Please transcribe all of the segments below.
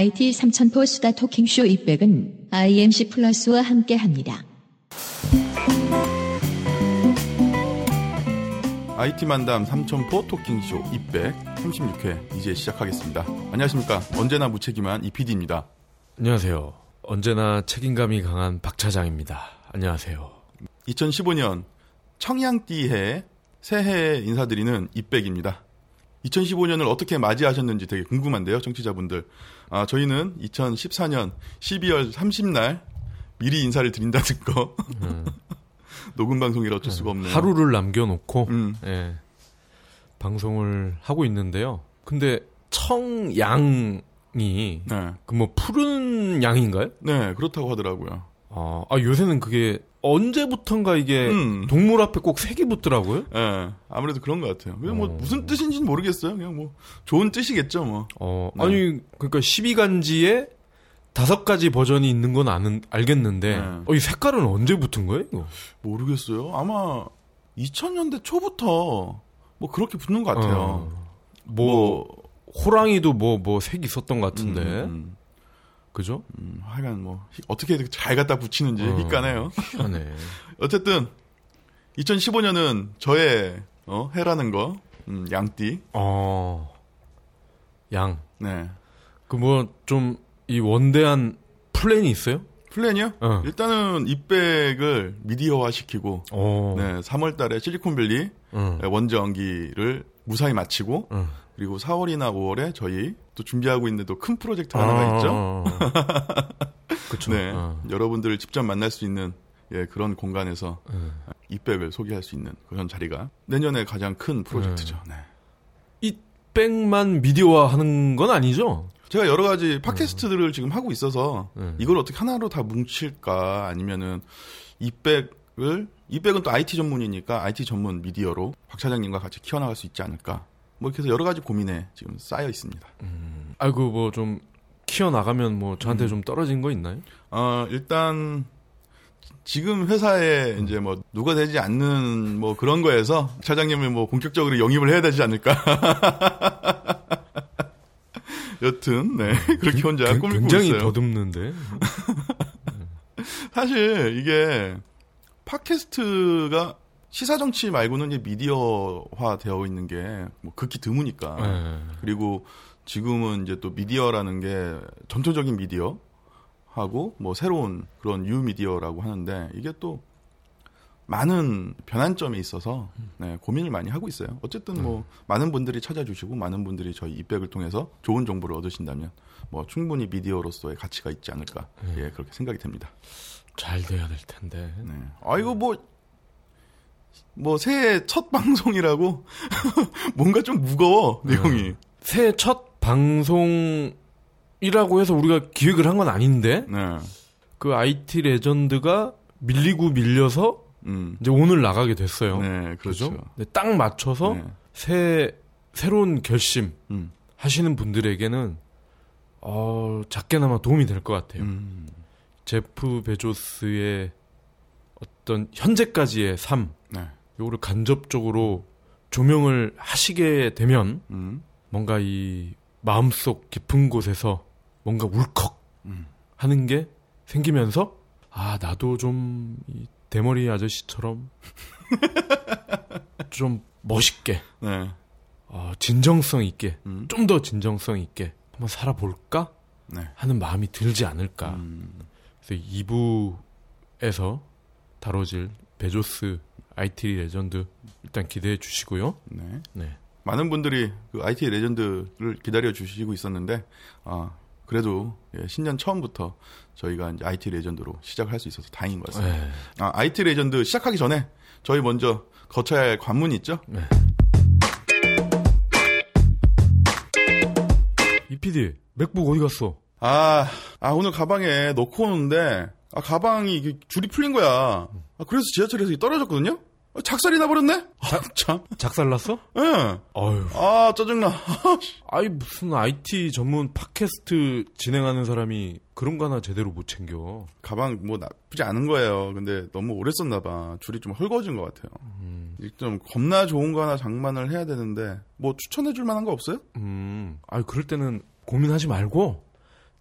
IT 3000포 수다 토킹쇼 200은 IMC 플러스와 함께 합니다. IT 만담 3000포 토킹쇼 236회 이제 시작하겠습니다. 안녕하십니까. 언제나 무책임한 이PD입니다. 안녕하세요. 언제나 책임감이 강한 박 차장입니다. 안녕하세요. 2015년 청양띠해 새해 인사드리는 이백입니다. 2015년을 어떻게 맞이하셨는지 되게 궁금한데요, 청취자분들. 아, 저희는 2014년 12월 30날 미리 인사를 드린다는 거. 음. 녹음 방송이라 어쩔 수가 없네요. 하루를 남겨놓고 음. 예, 방송을 하고 있는데요. 근데 청양이 네. 그뭐 푸른 양인가요? 네, 그렇다고 하더라고요. 아, 아 요새는 그게 언제부턴가 이게 음. 동물 앞에 꼭 색이 붙더라고요. 예, 네, 아무래도 그런 것 같아요. 그냥 뭐 어. 무슨 뜻인지는 모르겠어요. 그냥 뭐 좋은 뜻이겠죠, 뭐. 어, 네. 아니 그러니까 12간지에 다섯 가지 버전이 있는 건 아는 알겠는데, 네. 어, 이 색깔은 언제 붙은 거예요, 이거? 모르겠어요. 아마 2000년대 초부터 뭐 그렇게 붙는 것 같아요. 어. 뭐, 뭐, 호랑이도 뭐, 뭐색 있었던 것 같은데. 음, 음. 그죠? 음, 하여간 뭐 어떻게 잘 갖다 붙이는지 어, 희까네요. 희한해. 어쨌든 2015년은 저의 어, 해라는 거 음, 양띠. 어. 양. 네. 그 뭐 좀 이 원대한 플랜이 있어요? 플랜이요? 어. 일단은 입백을 미디어화 시키고 어. 네, 3월 달에 실리콘밸리 어. 원정기를 무사히 마치고 어. 그리고 4월이나 5월에 저희 또 준비하고 있는 또 큰 프로젝트 하나가 아, 있죠. 그렇죠. 네, 아. 여러분들을 직접 만날 수 있는 예, 그런 공간에서 음. 이백을 소개할 수 있는 그런 자리가 내년에 가장 큰 프로젝트죠. 네. 이백만 미디어화 하는 건 아니죠? 제가 여러 가지 팟캐스트들을 음. 지금 하고 있어서 음. 이걸 어떻게 하나로 다 뭉칠까 아니면은 이백을 이백은 또 IT 전문이니까 IT 전문 미디어로 박 차장님과 같이 키워나갈 수 있지 않을까 뭐 이렇게 해서 여러 가지 고민에 지금 쌓여 있습니다. 음, 아이고 뭐 좀 키워 나가면 뭐 저한테 음. 좀 떨어진 거 있나요? 어 일단 지금 회사에 음. 이제 뭐 누가 되지 않는 뭐 그런 거에서 차장님을 뭐 본격적으로 영입을 해야 되지 않을까. 여튼 네 그렇게 혼자 그, 꾸미고 굉장히 있어요. 더듬는데. 사실 이게 팟캐스트가 시사 정치 말고는 이제 미디어화 되어 있는 게 뭐 극히 드무니까. 네. 그리고 지금은 이제 또 미디어라는 게 전통적인 미디어 하고 뭐 새로운 그런 뉴 미디어라고 하는데 이게 또 많은 변환점에 있어서 네, 고민을 많이 하고 있어요. 어쨌든 뭐 음. 많은 분들이 찾아주시고 많은 분들이 저희 이백을 통해서 좋은 정보를 얻으신다면 뭐 충분히 미디어로서의 가치가 있지 않을까 음. 예 그렇게 생각이 됩니다. 잘 돼야 될 텐데. 네. 아 이거 뭐 뭐 새해 첫 방송이라고 뭔가 좀 무거워 내용이. 네. 새해 첫 방송이라고 해서 우리가 기획을 한 건 아닌데. 네. 그 IT 레전드가 밀리고 밀려서 음. 이제 오늘 나가게 됐어요. 네, 그렇죠. 그렇죠? 딱 맞춰서 네. 새 새로운 결심 음. 하시는 분들에게는 어, 작게나마 도움이 될 것 같아요. 음. 제프 베조스의 어떤 현재까지의 삶, 네. 요거를 간접적으로 조명을 하시게 되면 음. 뭔가 이 마음속 깊은 곳에서 뭔가 울컥 음. 하는 게 생기면서 아 나도 좀 이 대머리 아저씨처럼 좀 멋있게 네. 어, 진정성 있게 음. 좀더 진정성 있게 한번 살아볼까 네. 하는 마음이 들지 않을까 음. 그래서 2부에서 다뤄질 베조스 IT 레전드 일단 기대해 주시고요. 네. 네. 많은 분들이 그 IT 레전드를 기다려 주시고 있었는데 아 그래도 예, 신년 처음부터 저희가 이제 IT 레전드로 시작을 할수 있어서 다행인 것 같습니다. 네. 아, IT 레전드 시작하기 전에 저희 먼저 거쳐야 할 관문이 있죠? 네. 이PD 맥북 어디 갔어? 아, 아 오늘 가방에 넣고 오는데 아 가방이 이게 줄이 풀린 거야. 아, 그래서 지하철에서 떨어졌거든요. 아, 작살이 나버렸네? 아, 참. 작살났어? 예. 네. 아유. 아, 짜증나. 아이, 무슨 IT 전문 팟캐스트 진행하는 사람이 그런 거 하나 제대로 못 챙겨. 가방 뭐 나쁘지 않은 거예요. 근데 너무 오래 썼나봐. 줄이 좀 헐거워진 것 같아요. 음. 좀 겁나 좋은 거 하나 장만을 해야 되는데, 뭐 추천해 줄 만한 거 없어요? 음. 아유, 그럴 때는 고민하지 말고,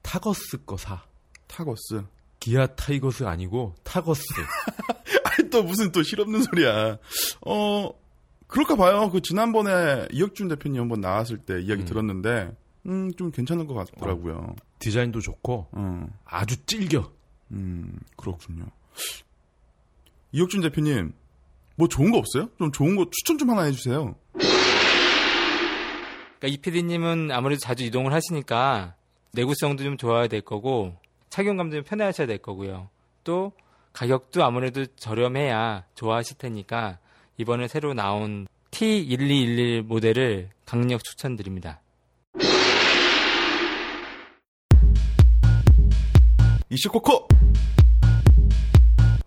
타거스 거 사. 타거스. 기아 타이거스 아니고 타거스. 아니 또 무슨 또 실없는 소리야. 어 그럴까 봐요. 그 지난번에 이혁준 대표님 한번 나왔을 때 이야기 음. 들었는데 음 좀 괜찮은 것 같더라고요. 어, 디자인도 좋고 어. 아주 찔겨. 음 그렇군요. 이혁준 대표님 뭐 좋은 거 없어요? 좀 좋은 거 추천 좀 하나 해주세요. 그러니까 이 PD님은 아무래도 자주 이동을 하시니까 내구성도 좀 좋아야 될 거고 착용감도 좀 편해하셔야 될 거고요. 또 가격도 아무래도 저렴해야 좋아하실 테니까 이번에 새로 나온 T1211 모델을 강력 추천드립니다. 이슈코코!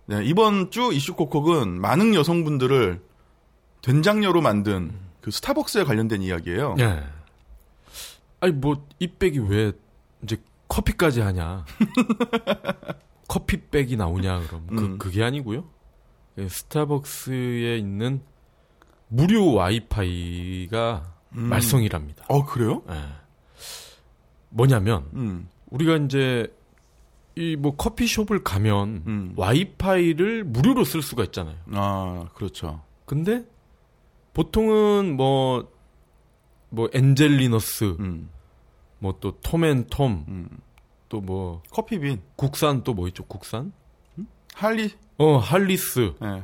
네, 이번 주 이슈코콕은 많은 여성분들을 된장녀로 만든 그 스타벅스에 관련된 이야기예요. 네. 아니 뭐 이백이 왜 이제 커피까지 하냐? 커피백이 나오냐 그럼 그 음. 그게 아니고요. 예, 스타벅스에 있는 무료 와이파이가 음. 말썽이랍니다. 어 그래요? 네. 뭐냐면 음. 우리가 이제 이 뭐 커피숍을 가면 음. 와이파이를 무료로 쓸 수가 있잖아요. 아 그렇죠. 근데 보통은 뭐뭐 뭐 엔젤리너스 음. 뭐 또 톰앤톰 음. 또뭐 커피빈 국산 또 뭐 있죠 국산 음? 할리 어 할리스 네.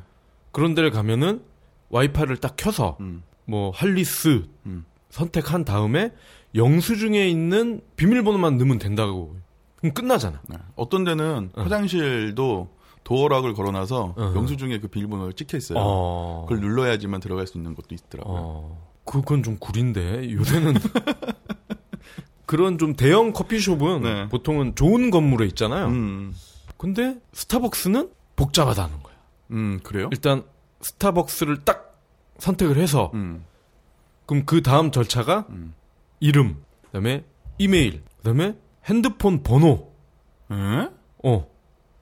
그런 데를 가면은 와이파이를 딱 켜서 음. 뭐 할리스 음. 선택한 다음에 영수증에 있는 비밀번호만 넣으면 된다고 그럼 끝나잖아. 네. 어떤 데는 어. 화장실도 도어락을 걸어놔서 어. 영수증에 그 비밀번호를 찍혀 있어요. 어. 그걸 눌러야지만 들어갈 수 있는 것도 있더라고요. 어. 그건 좀 구린데 요새는 그런 좀 대형 커피숍은 네. 보통은 좋은 건물에 있잖아요. 음. 근데 스타벅스는 복잡하다는 거야. 음, 그래요? 일단 스타벅스를 딱 선택을 해서 음. 그럼 그 다음 절차가 음. 이름, 그다음에 이메일, 그다음에 핸드폰 번호. 에? 어.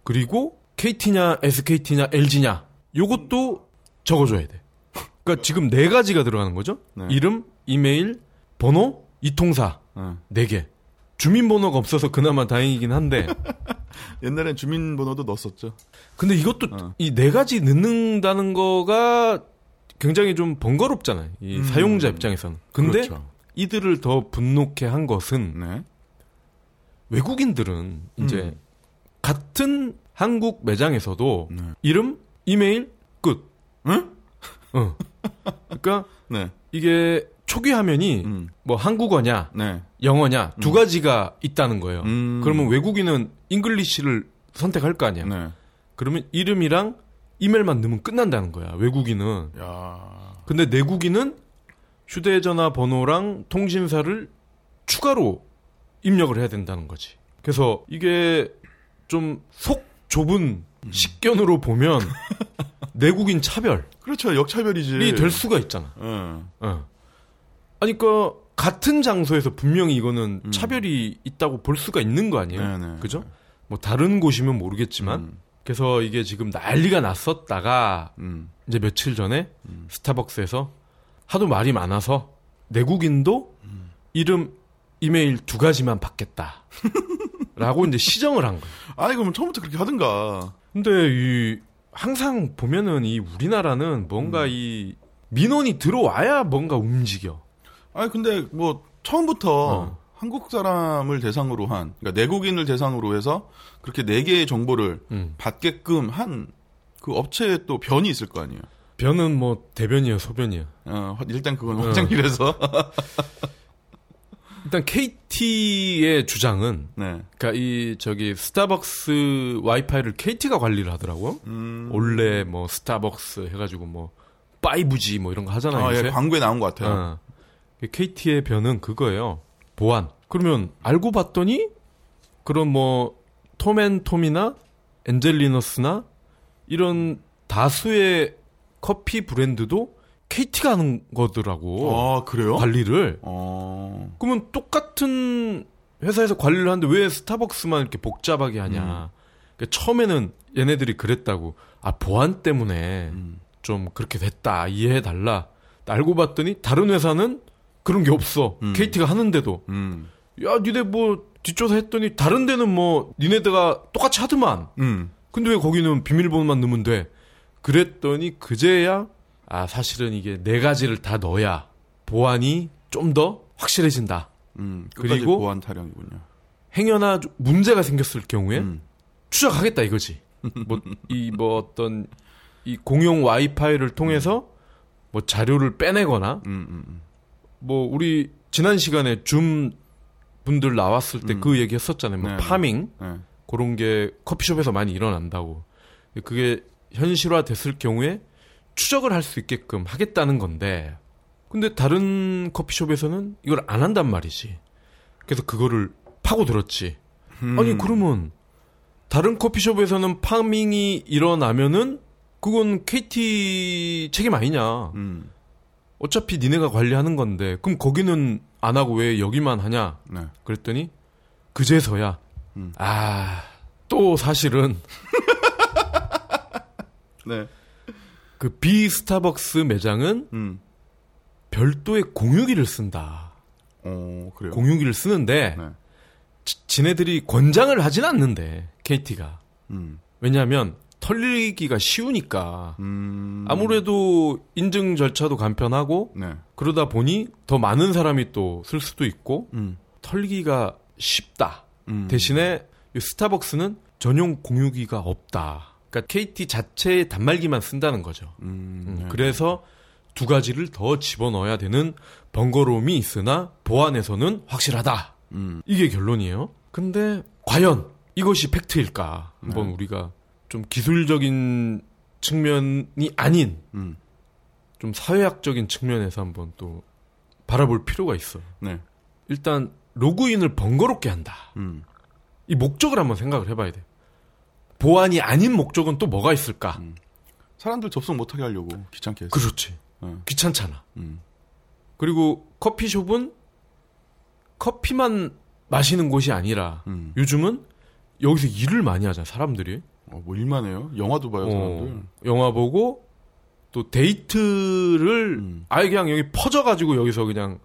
그리고 KT냐, SKT냐, LG냐. 요것도 적어 줘야 돼. 그러니까 지금 네 가지가 들어가는 거죠. 네. 이름, 이메일, 번호, 이통사. 어. 4개. 주민번호가 없어서 그나마 다행이긴 한데. 옛날엔 주민번호도 넣었었죠. 근데 이것도 어. 이네 가지 넣는다는 거가 굉장히 좀 번거롭잖아요. 이 음. 사용자 입장에서는. 근데 그렇죠. 이들을 더 분노케 한 것은 네. 외국인들은 이제 음. 같은 한국 매장에서도 네. 이름, 이메일 끝. 응? 어. 그러니까 네. 이게 초기 화면이 음. 뭐 한국어냐, 네. 영어냐 두 음. 가지가 있다는 거예요. 음. 그러면 외국인은 English를 선택할 거 아니야. 네. 그러면 이름이랑 이메일만 넣으면 끝난다는 거야. 외국인은. 야. 근데 내국인은 휴대전화 번호랑 통신사를 추가로 입력을 해야 된다는 거지. 그래서 이게 좀 속 좁은 음. 식견으로 보면 내국인 차별. 그렇죠. 역차별이지. 될 수가 있잖아. 네. 어. 아니, 그, 같은 장소에서 분명히 이거는 음. 차별이 있다고 볼 수가 있는 거 아니에요? 네네. 네. 그죠? 뭐, 다른 곳이면 모르겠지만. 음. 그래서 이게 지금 난리가 났었다가, 음. 이제 며칠 전에 음. 스타벅스에서 하도 말이 많아서 내국인도 음. 이름, 이메일 두 가지만 받겠다. 라고 이제 시정을 한 거예요. 아니, 그러면 처음부터 그렇게 하든가. 근데 이, 항상 보면은 이 우리나라는 뭔가 음. 이 민원이 들어와야 뭔가 움직여. 아니 근데 뭐 처음부터 어. 한국 사람을 대상으로 한 그러니까 내국인을 대상으로 해서 그렇게 네 개의 정보를 음. 받게끔 한 그 업체에 또 변이 있을 거 아니에요. 변은 뭐 대변이에요, 소변이에요. 어, 일단 그건 어. 화장실에서. 일단 KT의 주장은 네. 그러니까 이 저기 스타벅스 와이파이를 KT가 관리를 하더라고. 음. 원래 뭐 스타벅스 해가지고 뭐 파이브지 뭐 이런 거 하잖아요. 아, 예, 광고에 나온 것 같아요. 어. KT의 변은 그거예요. 보안. 그러면 알고 봤더니 그런 뭐 톰앤톰이나 엔젤리너스나 이런 다수의 커피 브랜드도 KT가 하는 거더라고. 아, 그래요? 관리를. 아... 그러면 똑같은 회사에서 관리를 하는데 왜 스타벅스만 이렇게 복잡하게 하냐. 음. 그러니까 처음에는 얘네들이 그랬다고. 아, 보안 때문에 음. 좀 그렇게 됐다. 이해해달라. 알고 봤더니 다른 회사는 그런 게 없어. 음. KT가 하는데도. 음. 야, 니네 뭐 뒷조사 했더니 다른 데는 뭐 니네들가 똑같이 하더만. 음. 근데 왜 거기는 비밀번호만 넣으면 돼? 그랬더니 그제야 아 사실은 이게 네 가지를 다 넣어야 보안이 좀 더 확실해진다. 음, 그리고 보안 타령이군요. 행여나 문제가 생겼을 경우에 음. 추적하겠다 이거지. 뭐 이뭐 뭐 어떤 이 공용 와이파이를 통해서 뭐 자료를 빼내거나 음, 음, 음. 뭐 우리 지난 시간에 줌 분들 나왔을 때그 음. 얘기 했었잖아요. 뭐 네, 네, 파밍 네. 그런 게 커피숍에서 많이 일어난다고. 그게 현실화 됐을 경우에 추적을 할 수 있게끔 하겠다는 건데 근데 다른 커피숍에서는 이걸 안 한단 말이지. 그래서 그거를 파고 들었지. 음. 아니 그러면 다른 커피숍에서는 파밍이 일어나면은 그건 KT 책임 아니냐. 음. 어차피 니네가 관리하는 건데 그럼 거기는 안 하고 왜 여기만 하냐? 네. 그랬더니 그제서야 음. 아또 사실은 네. 그 비스타벅스 매장은 음. 별도의 공유기를 쓴다. 어, 그래요. 공유기를 쓰는데 네. 지, 네들이 권장을 하진 않는데 KT가 음. 왜냐하면 털리기가 쉬우니까 음... 아무래도 인증 절차도 간편하고 네. 그러다 보니 더 많은 사람이 또 쓸 수도 있고 음. 털기가 쉽다. 음. 대신에 스타벅스는 전용 공유기가 없다. 그러니까 KT 자체의 단말기만 쓴다는 거죠. 음, 음, 네. 그래서 두 가지를 더 집어넣어야 되는 번거로움이 있으나 보안에서는 확실하다. 음. 이게 결론이에요. 근데 과연 이것이 팩트일까? 한번 네. 우리가 좀 기술적인 측면이 아닌 음. 좀 사회학적인 측면에서 한번 또 바라볼 필요가 있어. 네. 일단 로그인을 번거롭게 한다. 음. 이 목적을 한번 생각을 해봐야 돼. 보안이 아닌 목적은 또 뭐가 있을까? 음. 사람들 접속 못하게 하려고 귀찮게 해서. 그렇지. 네. 귀찮잖아. 음. 그리고 커피숍은 커피만 마시는 곳이 아니라 음. 요즘은 여기서 일을 많이 하잖아 사람들이. 어, 뭐 일만 해요? 영화도 봐요, 어, 사람들. 영화 보고 또 데이트를 음. 아예 그냥 여기 퍼져가지고 여기서 그냥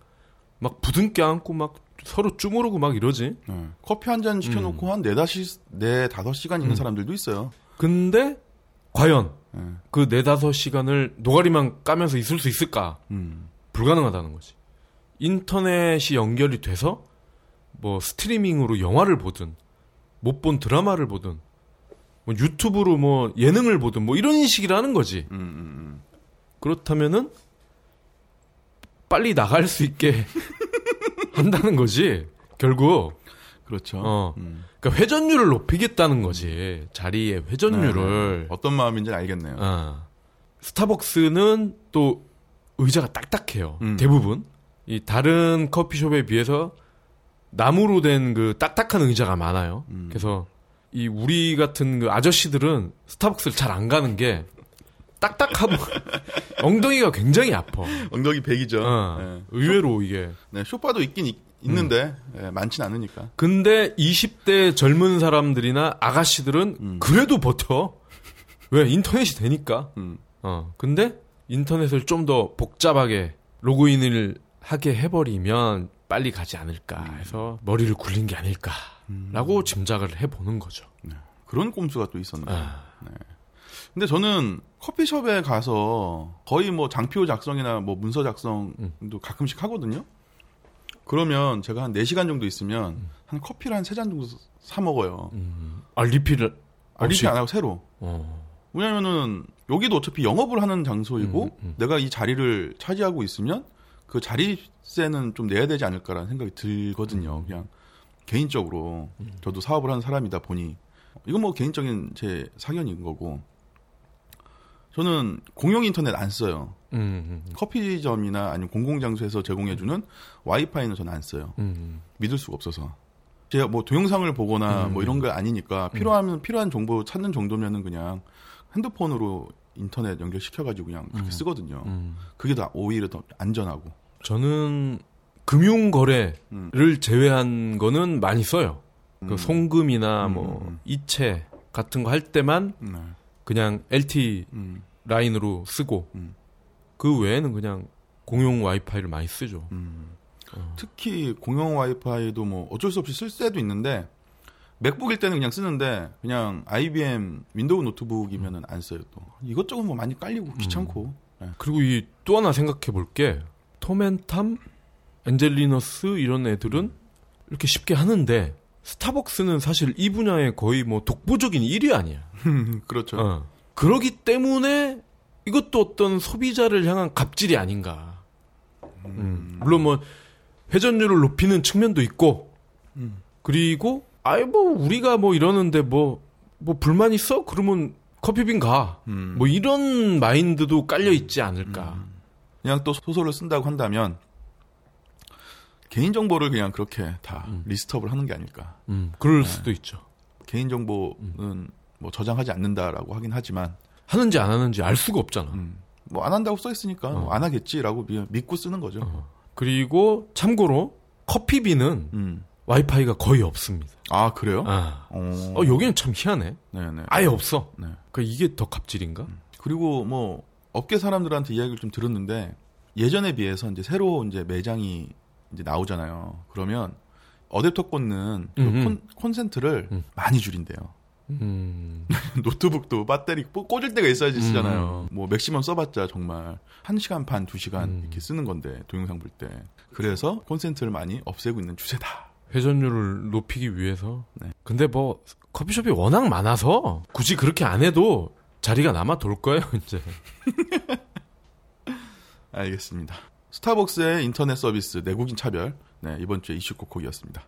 막 부둥켜 안고 막 서로 쭈무르고 막 이러지. 네. 커피 한 잔 시켜놓고 음. 한 네다시, 네, 다섯 시간 있는 음. 사람들도 있어요. 근데, 과연, 네. 그 네다섯 시간을 노가리만 까면서 있을 수 있을까? 음. 불가능하다는 거지. 인터넷이 연결이 돼서, 뭐, 스트리밍으로 영화를 보든, 못 본 드라마를 보든, 뭐 유튜브로 뭐 예능을 보든 뭐 이런 식이라는 거지. 음, 음, 음. 그렇다면은 빨리 나갈 수 있게 한다는 거지. 결국 그렇죠. 어. 음. 그러니까 회전율을 높이겠다는 거지. 자리의 회전율을 네. 어떤 마음인지 알겠네요. 어. 스타벅스는 또 의자가 딱딱해요. 음. 대부분 이 다른 커피숍에 비해서 나무로 된 그 딱딱한 의자가 많아요. 음. 그래서 이 우리 같은 그 아저씨들은 스타벅스를 잘 안 가는 게 딱딱하고 엉덩이가 굉장히 아파. 엉덩이 백이죠. 어, 네. 의외로 이게. 네, 쇼파도 있긴 있, 는데 음. 네, 많진 않으니까. 근데 20대 젊은 사람들이나 아가씨들은 음. 그래도 버텨. 왜 인터넷이 되니까. 음. 어. 근데 인터넷을 좀 더 복잡하게 로그인을 하게 해버리면 빨리 가지 않을까 해서 머리를 굴린 게 아닐까라고 음. 짐작을 해보는 거죠. 네. 그런 꼼수가 또 있었네요. 아. 네. 근데 저는 커피숍에 가서 거의 뭐 장표 작성이나 뭐 문서 작성도 음. 가끔씩 하거든요. 그러면 제가 한 4시간 정도 있으면 음. 한 커피를 한 3잔 정도 사 먹어요. 음. 아, 리필을? 아, 리필 안 하고 새로. 어. 왜냐면은 여기도 어차피 영업을 하는 장소이고 음, 음. 내가 이 자리를 차지하고 있으면 그 자리세는 좀 내야 되지 않을까라는 생각이 들거든요. 음. 그냥 개인적으로 저도 사업을 하는 사람이다 보니 이건 뭐 개인적인 제 사견인 거고 저는 공용 인터넷 안 써요. 음, 음, 음. 커피점이나 아니면 공공장소에서 제공해주는 와이파이는 저는 안 써요. 음, 음. 믿을 수가 없어서. 제가 뭐 동영상을 보거나 음, 뭐 이런 거 아니니까 필요하면 필요한 정보 찾는 정도면은 그냥 핸드폰으로 인터넷 연결시켜가지고 그냥 그렇게 쓰거든요. 그게 더 오히려 더 안전하고. 저는 금융 거래를 제외한 거는 많이 써요. 그 송금이나 뭐 이체 같은 거 할 때만 네. 그냥 LT 음. 라인으로 쓰고 음. 그 외에는 그냥 공용 와이파이를 많이 쓰죠. 음. 어. 특히 공용 와이파이도 뭐 어쩔 수 없이 쓸 때도 있는데 맥북일 때는 그냥 쓰는데 그냥 IBM 윈도우 노트북이면은 안 써요 또 이것저것 뭐 많이 깔리고 음. 귀찮고 음. 네. 그리고 이 또 하나 생각해 볼게 탐앤탐 엔젤리너스 이런 애들은 이렇게 쉽게 하는데 스타벅스는 사실 이 분야에 거의 뭐 독보적인 1위 아니야. 그렇죠. 어. 그러기 때문에 이것도 어떤 소비자를 향한 갑질이 아닌가. 음. 음. 물론 뭐 회전율을 높이는 측면도 있고, 음. 그리고 아이 뭐 우리가 뭐 이러는데 뭐뭐 뭐 불만 있어? 그러면 커피빈 가. 음. 뭐 이런 마인드도 깔려 있지 않을까. 음. 그냥 또 소설을 쓴다고 한다면 개인 정보를 그냥 그렇게 다 음. 리스트업을 하는 게 아닐까. 음, 그럴 네. 수도 있죠. 개인 정보는 뭐 저장하지 않는다라고 하긴 하지만 하는지 안 하는지 알 수가 없잖아. 음. 뭐안 한다고 써 있으니까 어. 뭐 안 하겠지라고 믿고 쓰는 거죠. 어. 그리고 참고로 커피비는 음. 와이파이가 거의 없습니다. 아 그래요? 아. 어. 어 여기는 참 희한해. 네네. 아예 없어. 네. 그 이게 더 갑질인가? 음. 그리고 뭐 업계 사람들한테 이야기를 좀 들었는데 예전에 비해서 이제 새로 이제 매장이 이제 나오잖아요. 그러면 어댑터 꽂는 그 콘, 콘센트를 음. 많이 줄인대요. 음. 노트북도 배터리 꽂을 때가 있어야지 쓰잖아요. 음. 뭐 maximum 써봤자 정말 1시간 반, 2시간 음. 이렇게 쓰는 건데 동영상 볼 때. 그래서 콘센트를 많이 없애고 있는 추세다. 회전율을 높이기 위해서. 네. 근데 뭐 커피숍이 워낙 많아서 굳이 그렇게 안 해도 자리가 남아 돌 거예요, 이제. 알겠습니다. 스타벅스의 인터넷 서비스 내국인 차별. 네, 이번 주에 이슈 꼭곡이었습니다.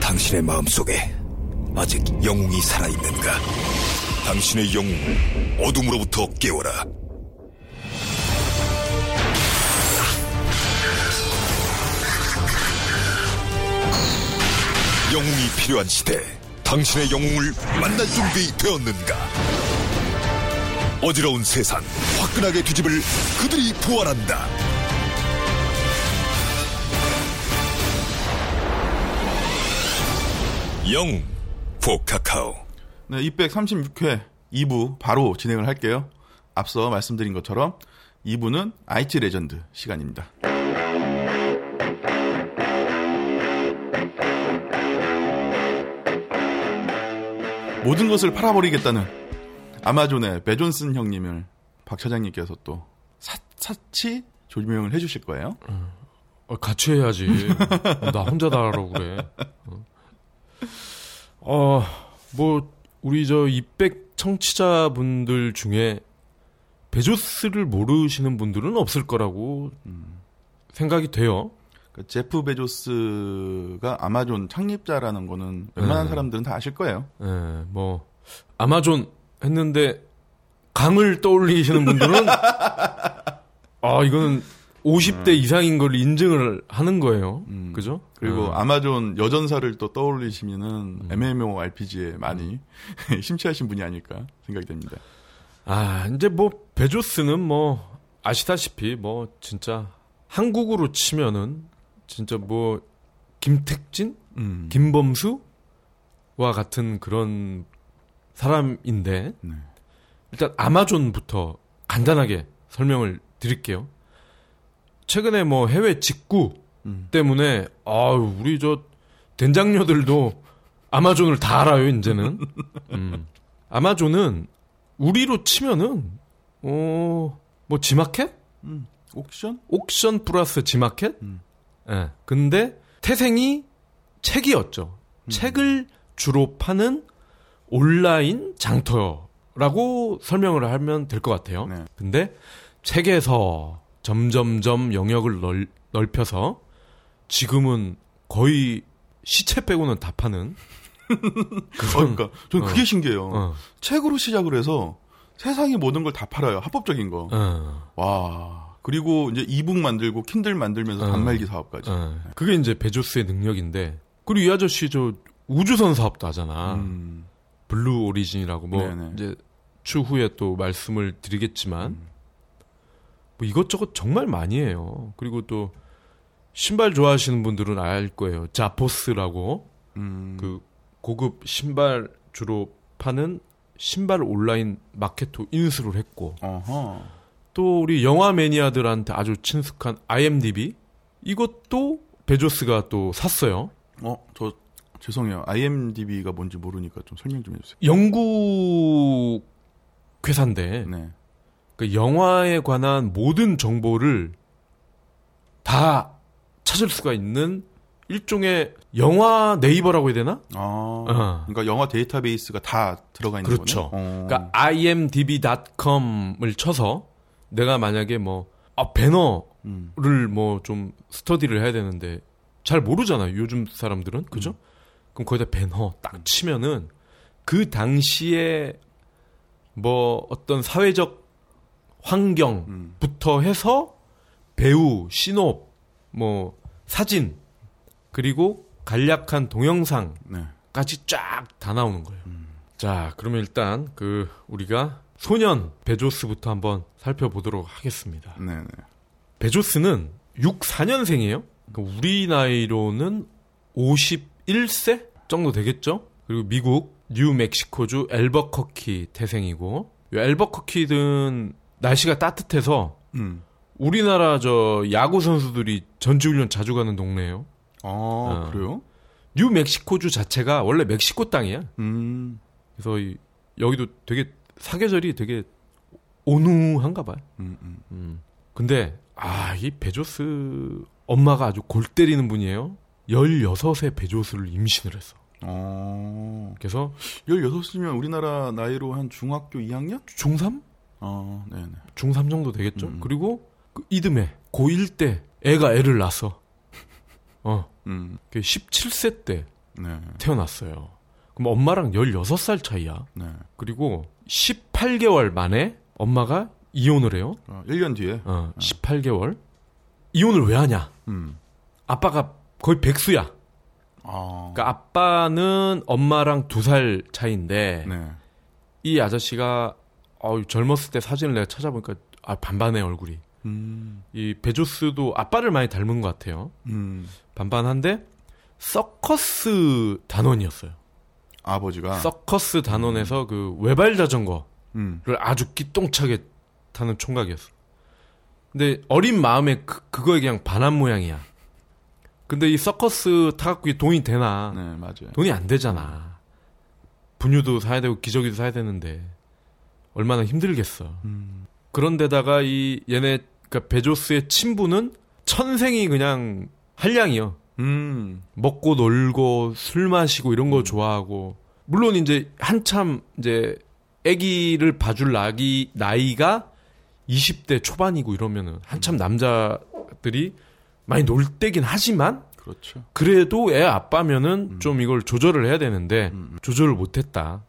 당신의 마음속에 아직 영웅이 살아있는가? 당신의 영웅을 어둠으로부터 깨워라. 영웅이 필요한 시대. 당신의 영웅을 만날 준비 되었는가? 어지러운 세상, 화끈하게 뒤집을 그들이 부활한다. 영웅. 포카카오. 네, 236회 2부 바로 진행을 할게요. 앞서 말씀드린 것처럼 2부는 IT 레전드 시간입니다. 모든 것을 팔아버리겠다는 아마존의 베존슨 형님을 박 차장님께서 또 샅, 샅샅이 조명을 해주실 거예요. 어, 같이 해야지. 나 혼자 다 하라고 그래. 어. 어, 뭐, 우리 저 200 청취자분들 중에 베조스를 모르시는 분들은 없을 거라고 음. 생각이 돼요. 그 제프 베조스가 아마존 창립자라는 거는 웬만한 네. 사람들은 다 아실 거예요. 네, 뭐 아마존 했는데 강을 떠올리시는 분들은 아 이거는 50대 음. 이상인 걸 인증을 하는 거예요. 음. 그죠? 그리고 음. 아마존 여전사를 또 떠올리시면은 음. MMORPG에 많이 심취하신 분이 아닐까 생각이 됩니다. 아, 이제 뭐 베조스는 뭐 아시다시피 뭐 진짜 한국으로 치면은 진짜 뭐 김택진, 음. 김범수와 같은 그런 사람인데 네. 일단 아마존부터 간단하게 설명을 드릴게요. 최근에 뭐 해외 직구 음. 때문에 아유 우리 저 된장녀들도 아마존을 다 알아요 이제는. 음. 아마존은 우리로 치면은 어뭐 지마켓? 음. 옥션? 옥션 플러스 지마켓? 음. 예. 네. 근데 태생이 책이었죠. 음. 책을 주로 파는 온라인 장터라고 설명을 하면 될 것 같아요. 네. 근데 책에서 점점점 영역을 넓, 넓혀서 지금은 거의 시체 빼고는 다 파는. 그런, 그러니까 저는 어. 그게 신기해요. 어. 책으로 시작을 해서 세상의 모든 걸 다 팔아요. 합법적인 거. 어. 와. 그리고 이제 e-book 만들고 킨들 만들면서 어. 단말기 사업까지. 어. 그게 이제 베조스의 능력인데. 그리고 이 아저씨 저 우주선 사업도 하잖아. 음. 블루 오리진이라고 뭐 네네. 이제 추후에 또 말씀을 드리겠지만 음. 뭐 이것저것 정말 많이 해요. 그리고 또 신발 좋아하시는 분들은 알 거예요. 자포스라고 음. 그 고급 신발 주로 파는 신발 온라인 마케터 인수를 했고 어허. 또 우리 영화 매니아들한테 아주 친숙한 IMDb 이것도 베조스가 또 샀어요. 어, 저 죄송해요. IMDb가 뭔지 모르니까 좀 설명 좀 해주세요. 영국 회사인데 네. 그 영화에 관한 모든 정보를 다 찾을 수가 있는 일종의 영화 네이버라고 해야 되나? 아, 어. 그러니까 영화 데이터베이스가 다 들어가 있는 그렇죠. 거네. 어. 그러니까 imdb.com을 쳐서 내가 만약에 뭐 아, 배너를 음. 뭐좀 스터디를 해야 되는데 잘 모르잖아요. 요즘 사람들은 그죠? 음. 그럼 거기다 배너 딱 치면은 그 당시에 뭐 어떤 사회적 환경부터 해서 배우, 신업, 뭐 사진 그리고 간략한 동영상 네. 까지 쫙다 나오는 거예요. 자, 그러면 일단 그 우리가 소년 베조스부터 한번 살펴보도록 하겠습니다. 네, 네. 베조스는 64년생이에요. 그러니까 우리 나이로는 51세 정도 되겠죠? 그리고 미국 뉴멕시코주 엘버커키 태생이고 이 엘버커키는 날씨가 따뜻해서 음. 우리나라 저 야구 선수들이 전지훈련 자주 가는 동네예요. 아, 어. 그래요? 뉴멕시코주 자체가 원래 멕시코 땅이야. 음. 그래서 이, 여기도 되게 사계절이 되게 온후한가 봐요. 음, 음. 음. 근데 아, 이 베조스 엄마가 아주 골 때리는 분이에요. 16세에 베조스를 임신을 했어. 어. 그래서 16이면 우리나라 나이로 한 중학교 2학년? 중3? 어, 네, 네. 중3 정도 되겠죠. 음. 그리고 그 이듬해 고1 때 애가 애를 낳았어. 어. 음. 그 17세 때 네. 태어났어요. 그럼 엄마랑 16살 차이야. 네. 그리고 18개월 만에 엄마가 이혼을 해요. 어, 1년 뒤에. 어, 18개월. 이혼을 왜 하냐? 음. 아빠가 거의 백수야. 아. 그러니까 아빠는 엄마랑 두 살 차이인데 네. 이 아저씨가 어, 젊었을 때 사진을 내가 찾아보니까 아, 반반의 얼굴이. 음. 이 베조스도 아빠를 많이 닮은 것 같아요. 음. 반반한데 서커스 단원이었어요. 아버지가. 서커스 단원에서 그 외발 자전거를 음. 아주 기똥차게 타는 총각이었어. 근데 어린 마음에 그, 그거에 그냥 반한 모양이야. 근데 이 서커스 타갖고 이 돈이 되나? 네, 맞아요. 돈이 안 되잖아. 분유도 사야 되고 기저귀도 사야 되는데 얼마나 힘들겠어. 음. 그런데다가 이 얘네 그러니까 베조스의 친부는 천생이 그냥 한량이요. 음. 먹고 놀고 술 마시고 이런 거 좋아하고 물론 이제 한참 이제 아기를 봐줄 나기 나이가 20대 초반이고 이러면은 한참 남자들이 많이 놀 때긴 하지만 그렇죠. 그래도 애 아빠면은 좀 이걸 조절을 해야 되는데 음. 조절을 못 했다.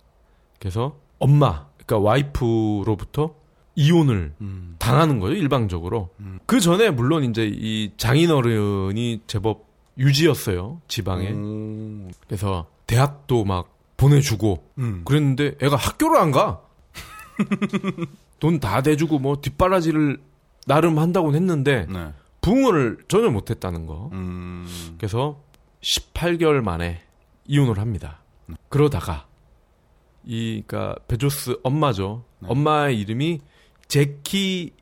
그래서 엄마, 그러니까 와이프로부터 이혼을 음. 당하는 거예요 일방적으로. 음. 그 전에 물론 이제 이 장인어른이 제법 유지였어요 지방에. 오. 그래서 대학도 막 보내주고 음. 그랬는데 애가 학교를 안 가. 돈 다 대주고 뭐 뒷바라지를 나름 한다고는 했는데 네. 부응을 전혀 못했다는 거. 음. 그래서 18개월 만에 이혼을 합니다. 그러다가 이 그러니까 베조스 엄마죠. 네. 엄마의 이름이 재키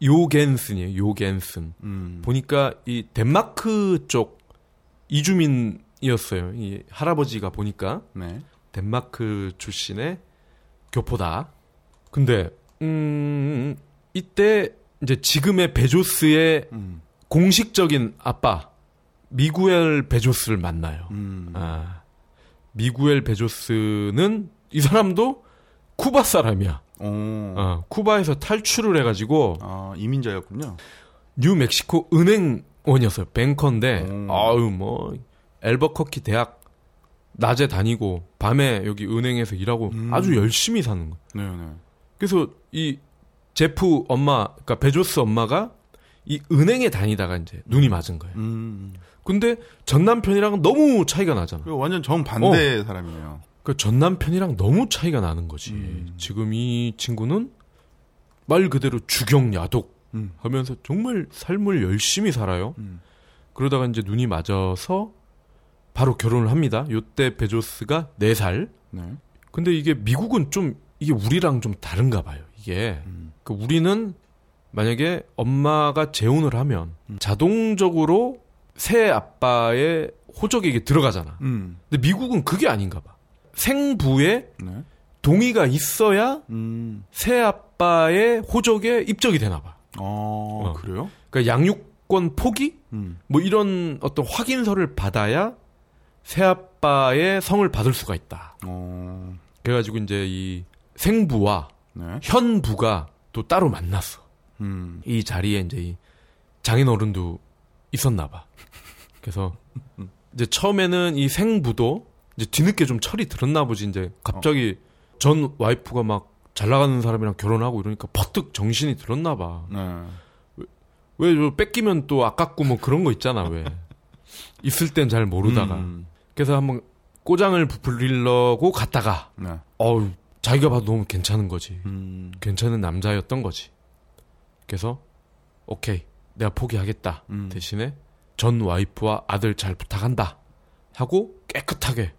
요겐슨이에요. 요겐슨. 음. 보니까 이 덴마크 쪽 이주민이었어요. 이 할아버지가 보니까 네. 덴마크 출신의 교포다. 근데 음 이때 이제 지금의 베조스의 음. 공식적인 아빠 미구엘 베조스를 만나요. 음. 아, 미구엘 베조스는 이 사람도 쿠바 사람이야. 오. 어, 쿠바에서 탈출을 해가지고 아, 이민자였군요. 뉴멕시코 은행원이었어요. banker인데 음. 아유 뭐 앨버커키 대학 낮에 다니고 밤에 여기 은행에서 일하고 음. 아주 열심히 사는 거예요. 네, 네. 그래서 이 제프 엄마, 그러니까 베조스 엄마가 이 은행에 다니다가 이제 눈이 맞은 거예요. 음. 근데 전 남편이랑은 너무 차이가 나잖아. 완전 정반대 사람이에요. 그전 남편이랑 너무 차이가 나는 거지. 음. 지금 이 친구는 말 그대로 주경야독 음. 하면서 정말 삶을 열심히 살아요. 음. 그러다가 이제 눈이 맞아서 바로 결혼을 합니다. 요때 베조스가 4살. 네. 근데 이게 미국은 좀 이게 우리랑 좀 다른가 봐요. 이게 음. 그 우리는 만약에 엄마가 재혼을 하면 음. 자동적으로 새 아빠의 호적에게 들어가잖아. 음. 근데 미국은 그게 아닌가 봐. 생부에 네. 동의가 있어야 음. 새 아빠의 호적에 입적이 되나 봐. 어, 어. 그래요? 그러니까 양육권 포기? 음. 뭐 이런 어떤 확인서를 받아야 새 아빠의 성을 받을 수가 있다. 어. 그래가지고 이제 이 생부와 네. 현부가 또 따로 만났어. 음. 이 자리에 이제 이 장인 어른도 있었나 봐. 그래서 이제 처음에는 이 생부도 이제 뒤늦게 좀 철이 들었나 보지 이제 갑자기 전 와이프가 막 잘 나가는 사람이랑 결혼하고 이러니까 버뜩 정신이 들었나 봐. 네. 왜저 뺏기면 또 아깝고 뭐 그런 거 있잖아 왜. 있을 땐 잘 모르다가. 음. 그래서 한번 꼬장을 부리려고 갔다가 네. 어우 자기가 봐도 너무 괜찮은 거지. 음. 괜찮은 남자였던 거지. 그래서 오케이 내가 포기하겠다 음. 대신에 전 와이프와 아들 잘 부탁한다 하고 깨끗하게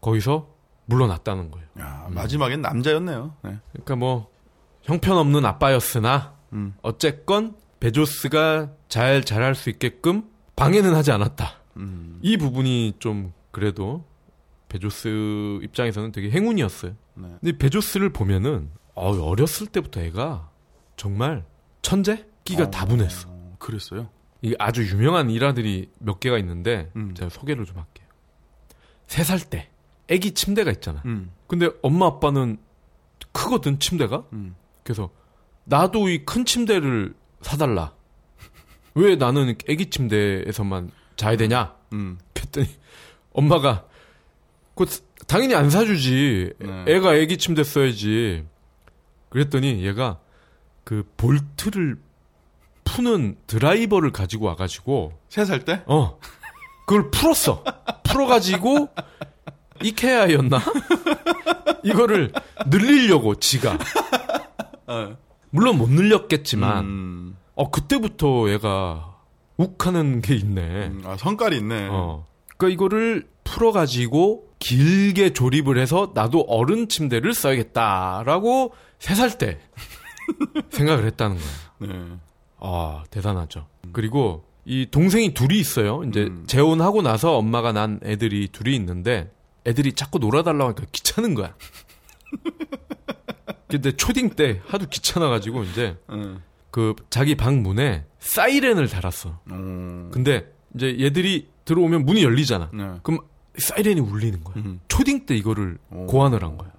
거기서 물러났다는 거예요. 야, 마지막엔 남자였네요. 네. 그러니까 뭐 형편없는 아빠였으나 음. 어쨌건 베조스가 잘 자랄 수 있게끔 방해는 하지 않았다. 음. 이 부분이 좀 그래도 베조스 입장에서는 되게 행운이었어요. 네. 근데 베조스를 보면은 어, 어렸을 때부터 애가 정말 천재? 끼가 어, 다분했어. 그랬어요? 이게 아주 유명한 일화들이 몇 개가 있는데 음. 제가 소개를 좀 할게요. 세 살 때 애기 침대가 있잖아. 음. 근데 엄마 아빠는 크거든 침대가. 음. 그래서 나도 이 큰 침대를 사달라. 왜 나는 애기 침대에서만 자야 되냐? 음. 그랬더니 엄마가 그 당연히 안 사주지. 네. 애가 애기 침대 써야지. 그랬더니 얘가 그 볼트를 푸는 드라이버를 가지고 와가지고 세 살 때? 어 그걸 풀었어. 풀어가지고 이케아였나? 이거를 늘리려고 지가 어. 물론 못 늘렸겠지만 음. 어 그때부터 얘가 욱하는 게 있네. 음. 아, 성깔이 있네. 어. 그러니까 이거를 풀어가지고 길게 조립을 해서 나도 어른 침대를 써야겠다라고 세살때 생각을 했다는 거야. 네. 아 대단하죠. 그리고 이 동생이 둘이 있어요. 이제 음. 재혼하고 나서 엄마가 난 애들이 둘이 있는데 애들이 자꾸 놀아달라고 하니까 귀찮은 거야. 근데 초딩 때 하도 귀찮아가지고 이제 네. 그 자기 방 문에 사이렌을 달았어. 음. 근데 이제 얘들이 들어오면 문이 열리잖아. 네. 그럼 사이렌이 울리는 거야. 음. 초딩 때 이거를 오. 고안을 한 거야.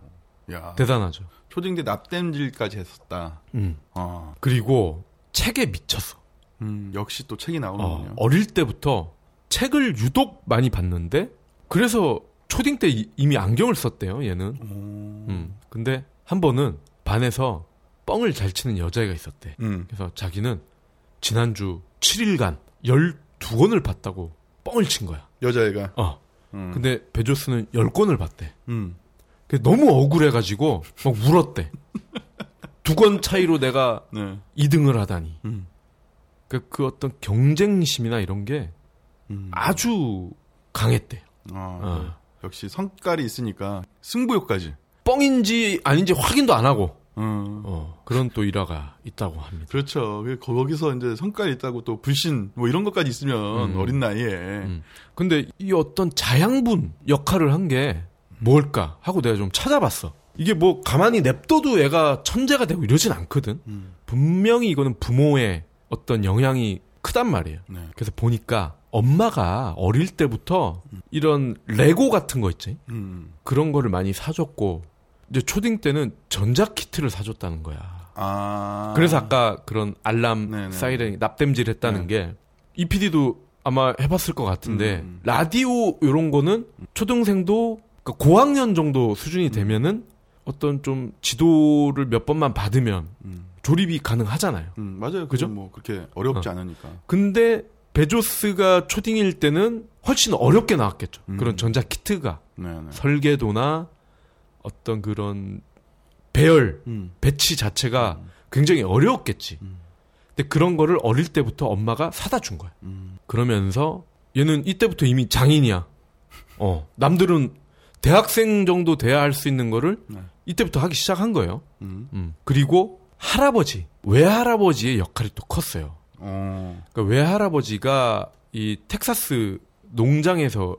야. 대단하죠. 초딩 때 납땜질까지 했었다. 음. 어. 그리고 책에 미쳤어. 음, 역시 또 책이 어, 나오는군요. 어릴 때부터 책을 유독 많이 봤는데 그래서 초딩 때 이- 이미 안경을 썼대요. 얘는. 오. 음. 근데 한 번은 반에서 뻥을 잘 치는 여자애가 있었대. 음. 그래서 자기는 지난주 7일간 12권을 봤다고 뻥을 친 거야. 여자애가. 어. 음. 근데 베조스는 10권을 봤대. 음. 너무 억울해가지고 막 울었대. 두 권 차이로 내가 네. 2등을 하다니. 음. 그, 그 어떤 경쟁심이나 이런 게 음. 아주 강했대. 아, 어. 네. 역시 성깔이 있으니까 승부욕까지. 뻥인지 아닌지 확인도 안 하고 어. 어, 그런 또 일화가 있다고 합니다. 그렇죠. 그 거기서 이제 성깔이 있다고 또 불신 뭐 이런 것까지 있으면 음. 어린 나이에 음. 근데 이 어떤 자양분 역할을 한 게 뭘까 하고 내가 좀 찾아봤어. 이게 뭐 가만히 냅둬도 애가 천재가 되고 이러진 않거든. 음. 분명히 이거는 부모의 어떤 영향이 크단 말이에요. 네. 그래서 보니까 엄마가 어릴 때부터 이런 레고 같은 거 있지. 음. 그런 거를 많이 사줬고 이제 초딩 때는 전자 키트를 사줬다는 거야. 아. 그래서 아까 그런 알람 네네. 사이렌 납땜질 했다는 네. 게이 PD도 아마 해봤을 것 같은데 음. 라디오 이런 거는 초등생도 그러니까 고학년 정도 수준이 되면은 어떤 좀 지도를 몇 번만 받으면 음. 조립이 가능하잖아요. 음, 맞아요. 그죠? 그죠? 뭐 그렇게 어렵지 어. 않으니까. 근데 베조스가 초딩일 때는 훨씬 어렵게 나왔겠죠. 음. 그런 전자 키트가 네, 네. 설계도나 어떤 그런 배열 음. 배치 자체가 굉장히 어려웠겠지. 음. 근데 그런 거를 어릴 때부터 엄마가 사다 준 거야. 음. 그러면서 얘는 이때부터 이미 장인이야. 어. 남들은 대학생 정도 돼야 할 수 있는 거를 네. 이때부터 하기 시작한 거예요. 음. 음. 그리고 할아버지, 외할아버지의 역할이 또 컸어요. 어. 그러니까 외할아버지가 이 텍사스 농장에서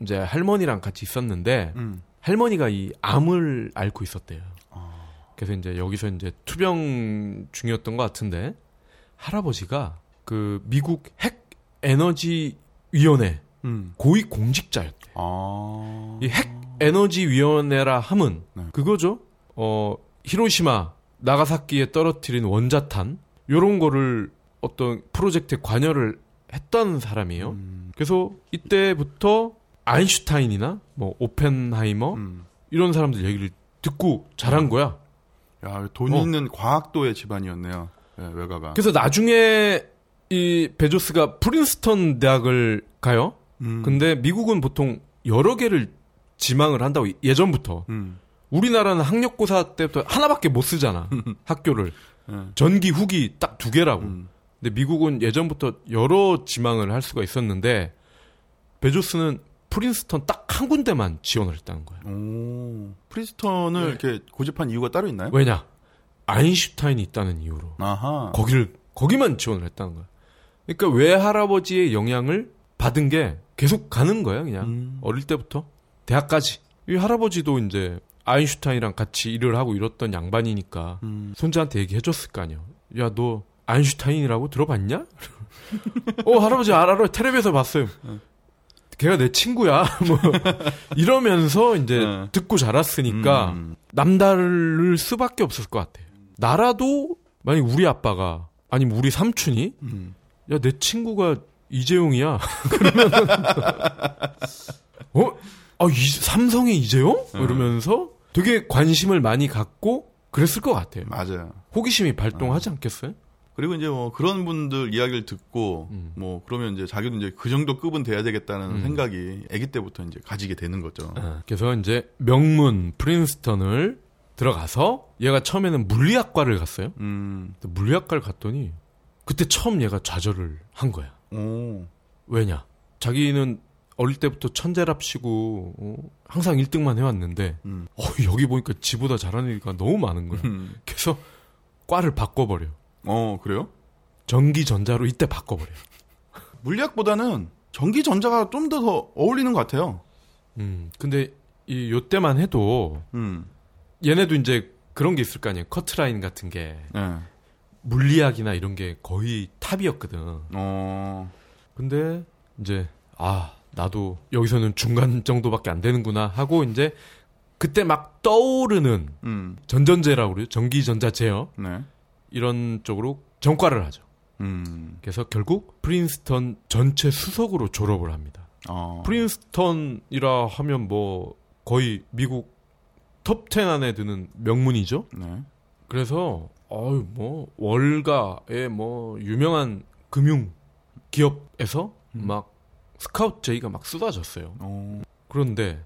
이제 할머니랑 같이 있었는데 음. 할머니가 이 암을 앓고 있었대요. 아. 그래서 이제 여기서 이제 투병 중이었던 것 같은데 할아버지가 그 미국 핵 에너지 위원회 음. 고위 공직자였대. 아. 이핵 에너지 위원회라 함은 네. 그거죠. 어 히로시마 나가사키에 떨어뜨린 원자탄 요런 거를 어떤 프로젝트에 관여를 했던 사람이에요. 음. 그래서 이때부터 아인슈타인이나 뭐 오펜하이머 음. 이런 사람들 얘기를 듣고 자란 거야. 야, 돈 어. 있는 과학도의 집안이었네요. 네, 외가가. 그래서 나중에 이 베조스가 프린스턴 대학을 가요. 음. 근데 미국은 보통 여러 개를 지망을 한다고 예전부터. 음. 우리나라는 학력고사 때부터 하나밖에 못 쓰잖아. 학교를. 네. 전기 후기 딱 두 개라고. 음. 근데 미국은 예전부터 여러 지망을 할 수가 있었는데 베조스는 프린스턴 딱 한 군데만 지원을 했다는 거예요. 오, 프린스턴을 네. 이렇게 고집한 이유가 따로 있나요? 왜냐? 아인슈타인이 있다는 이유로. 아하. 거기를 거기만 지원을 했다는 거예요. 그러니까 외할아버지의 영향을 받은 게 계속 가는 거예요, 그냥. 음. 어릴 때부터 대학까지. 이 할아버지도 이제 아인슈타인이랑 같이 일을 하고 이랬던 양반이니까 음. 손자한테 얘기해 줬을 거 아니에요. 야, 너 아인슈타인이라고 들어봤냐? 어, 할아버지 알아요. 텔레비에서 봤어요. 걔가 내 친구야. 뭐 이러면서 이제 네. 듣고 자랐으니까 음. 남다를 수밖에 없을 것 같아요. 나라도 만약 우리 아빠가 아니면 우리 삼촌이 음. 야내 친구가 이재용이야. 그러면 어? 아, 이, 삼성의 이재용? 음. 이러면서 되게 관심을 많이 갖고 그랬을 것 같아요. 맞아요. 호기심이 발동하지 어. 않겠어요? 그리고 이제 뭐 그런 분들 이야기를 듣고 음. 뭐 그러면 이제 자기도 이제 그 정도 급은 돼야 되겠다는 음. 생각이 아기 때부터 이제 가지게 되는 거죠. 아, 그래서 이제 명문 프린스턴을 들어가서 얘가 처음에는 물리학과를 갔어요. 음. 물리학과를 갔더니 그때 처음 얘가 좌절을 한 거야. 오. 왜냐? 자기는 어릴 때부터 천재랍시고 어, 항상 1등만 해왔는데 음. 어, 여기 보니까 지보다 잘하는 애가 너무 많은 거야. 음. 그래서 과를 바꿔버려. 어 그래요? 전기 전자로 이때 바꿔버려. 물리학보다는 전기 전자가 좀 더 더 어울리는 것 같아요. 음 근데 이 요때만 해도 음. 얘네도 이제 그런 게 있을 거 아니에요. 커트라인 같은 게 네. 물리학이나 이런 게 거의 탑이었거든. 어. 근데 이제 아 나도 여기서는 중간 정도밖에 안 되는구나 하고 이제 그때 막 떠오르는 음. 전전제라고 그래요. 전기 전자 제어. 네. 이런 쪽으로 전과를 하죠. 음. 그래서 결국 프린스턴 전체 수석으로 졸업을 합니다. 어. 프린스턴이라 하면 뭐 거의 미국 톱10 안에 드는 명문이죠. 네. 그래서 어유 뭐 월가의 뭐 유명한 금융 기업에서 음. 막 스카우트 제의가 막 쏟아졌어요. 오. 어. 그런데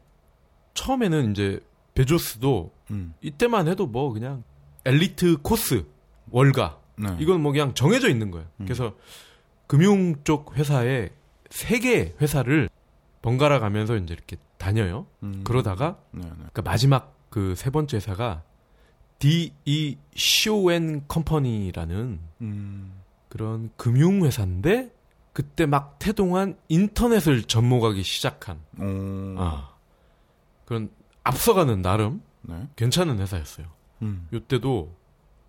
처음에는 이제 베조스도 음. 이때만 해도 뭐 그냥 엘리트 코스 월가 네. 이건 뭐 그냥 정해져 있는 거예요. 음. 그래서 금융 쪽 회사에 세 개 회사를 번갈아 가면서 이제 이렇게 다녀요. 음. 그러다가 네, 네. 그러니까 마지막 그 세 번째 회사가 D.E. 쇼앤 컴퍼니라는 음. 그런 금융 회사인데 그때 막 태동한 인터넷을 접목하기 시작한 아, 그런 앞서가는 나름 네. 괜찮은 회사였어요. 음. 이때도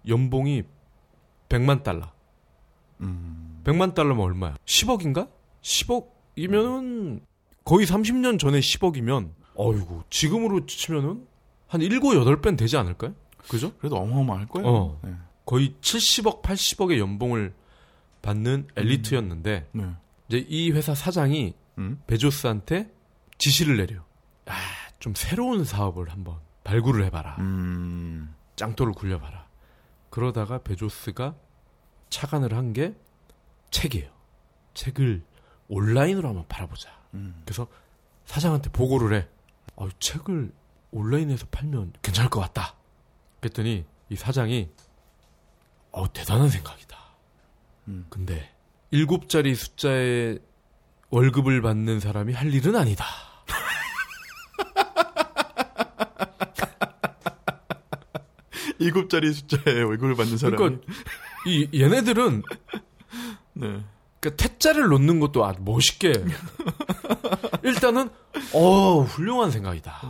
연봉이 100만 달러. 음. 100만 달러면 얼마야? 10억인가? 10억이면은 거의 30년 전에 10억이면 어이구 지금으로 치면은 한 7, 8배는 되지 않을까요? 그죠? 그래도 어마어마할 거예요. 어. 네. 거의 70억, 80억의 연봉을 받는 엘리트였는데 음. 네. 이제 이 회사 사장이 음? 베조스한테 지시를 내려. 아, 좀 새로운 사업을 한번 발굴을 해봐라. 음. 짱돌을 굴려봐라. 그러다가 베조스가 착안을 한 게 책이에요. 책을 온라인으로 한번 팔아보자. 음. 그래서 사장한테 보고를 해. 어, 책을 온라인에서 팔면 괜찮을 것 같다. 그랬더니 이 사장이 어 대단한 생각이다. 음. 근데 일곱 자리 숫자의 월급을 받는 사람이 할 일은 아니다. 일곱 자리 숫자의 월급을 받는 사람이. 그러니까 이 얘네들은 네. 그러니까 퇴짜를 놓는 것도 아주 멋있게. 일단은 어 훌륭한 생각이다.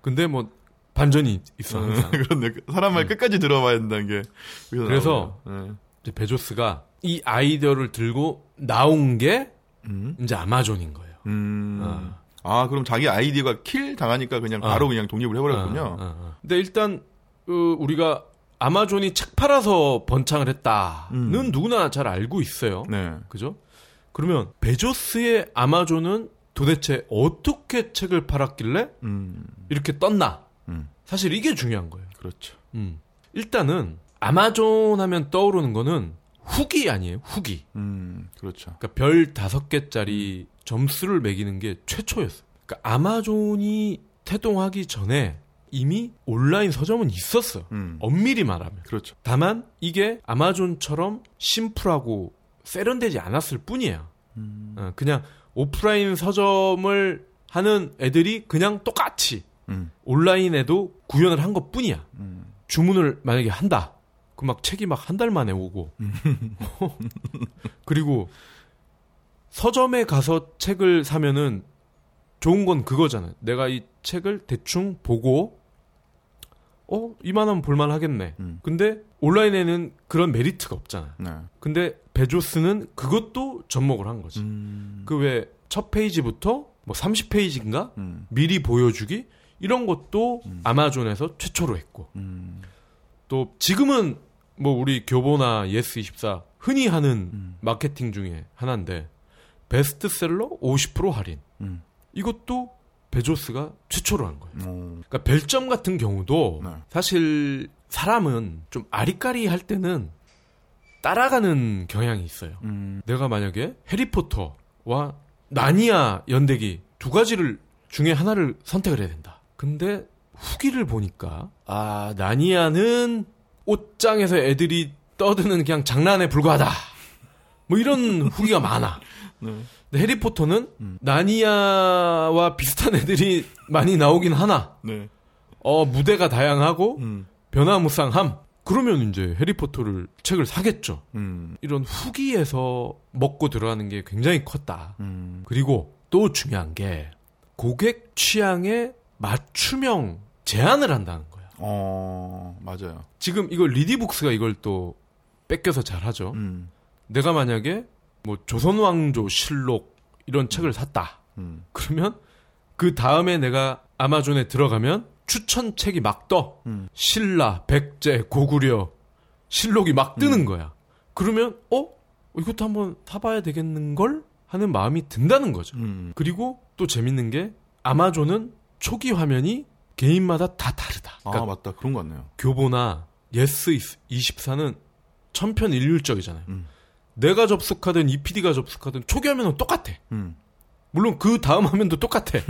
근데 뭐 반전이 있어 항상. 그런데 사람 말 음. 끝까지 들어봐야 된다는 게. 그래서 네. 이제 베조스가 이 아이디어를 들고 나온 게 음? 이제 아마존인 거예요. 음. 어. 아 그럼 자기 아이디어가 kill 당하니까 그냥 바로 어. 그냥 독립을 해버렸군요. 어, 어, 어. 근데 일단 어, 우리가 아마존이 책 팔아서 번창을 했다는 음. 누구나 잘 알고 있어요. 네. 그죠? 그러면 베조스의 아마존은 도대체 어떻게 책을 팔았길래 음. 이렇게 떴나? 음. 사실 이게 중요한 거예요. 그렇죠. 음. 일단은 아마존 하면 떠오르는 거는 후기 아니에요? 후기. 음, 그렇죠. 그러니까 별 다섯 개짜리 점수를 매기는 게 최초였어요. 그러니까 아마존이 태동하기 전에 이미 온라인 서점은 있었어요. 음. 엄밀히 말하면. 그렇죠. 다만 이게 아마존처럼 심플하고 세련되지 않았을 뿐이에요. 음. 어, 그냥 오프라인 서점을 하는 애들이 그냥 똑같이 음. 온라인에도 구현을 한 것 뿐이야. 음. 주문을 만약에 한다. 그 막 책이 막 한 달 만에 오고. 그리고 서점에 가서 책을 사면은 좋은 건 그거잖아요. 내가 이 책을 대충 보고 어 이만하면 볼만 하겠네. 음. 근데 온라인에는 그런 메리트가 없잖아. 네. 근데 베조스는 그것도 접목을 한 거지. 음. 그왜 첫 페이지부터 뭐 30페이지인가 음. 미리 보여주기 이런 것도 음. 아마존에서 최초로 했고 음. 또 지금은 뭐 우리 교보나 예스24 흔히 하는 음. 마케팅 중에 하나인데 베스트셀러 50% 할인 이것도 베조스가 최초로 한 거예요. 오. 그러니까 별점 같은 경우도 네. 사실 사람은 좀 아리까리 할 때는 따라가는 경향이 있어요. 음. 내가 만약에 해리포터와 나니아 연대기 두 가지를 중에 하나를 선택을 해야 된다. 근데 후기를 보니까 아 나니아는 옷장에서 애들이 떠드는 그냥 장난에 불과하다. 뭐 이런 후기가 많아. 네. 근데 해리포터는 음. 나니아와 비슷한 애들이 많이 나오긴 하나. 네. 어 무대가 다양하고 음. 변화무쌍함. 그러면 이제 해리포터를 책을 사겠죠. 음. 이런 후기에서 먹고 들어가는 게 굉장히 컸다. 음. 그리고 또 중요한 게 고객 취향에 맞춤형 제안을 한다는 거예요. 어, 맞아요. 지금 이걸 리디북스가 이걸 또 뺏겨서 잘 하죠. 음. 내가 만약에 뭐 조선왕조 실록 이런 책을 샀다. 음. 그러면 그 다음에 내가 아마존에 들어가면 추천 책이 막 떠. 음. 신라, 백제, 고구려, 실록이 막 뜨는 음. 거야. 그러면 어 이것도 한번 사봐야 되겠는 걸 하는 마음이 든다는 거죠. 음. 그리고 또 재밌는 게 아마존은 초기 화면이 개인마다 다 다르다. 아, 그러니까 아 맞다 그런 거 같네요. 교보나 예스 24는 천편일률적이잖아요. 음. 내가 접속하든 이 PD가 접속하든 초기 화면은 똑같아. 음. 물론 그 다음 화면도 똑같아.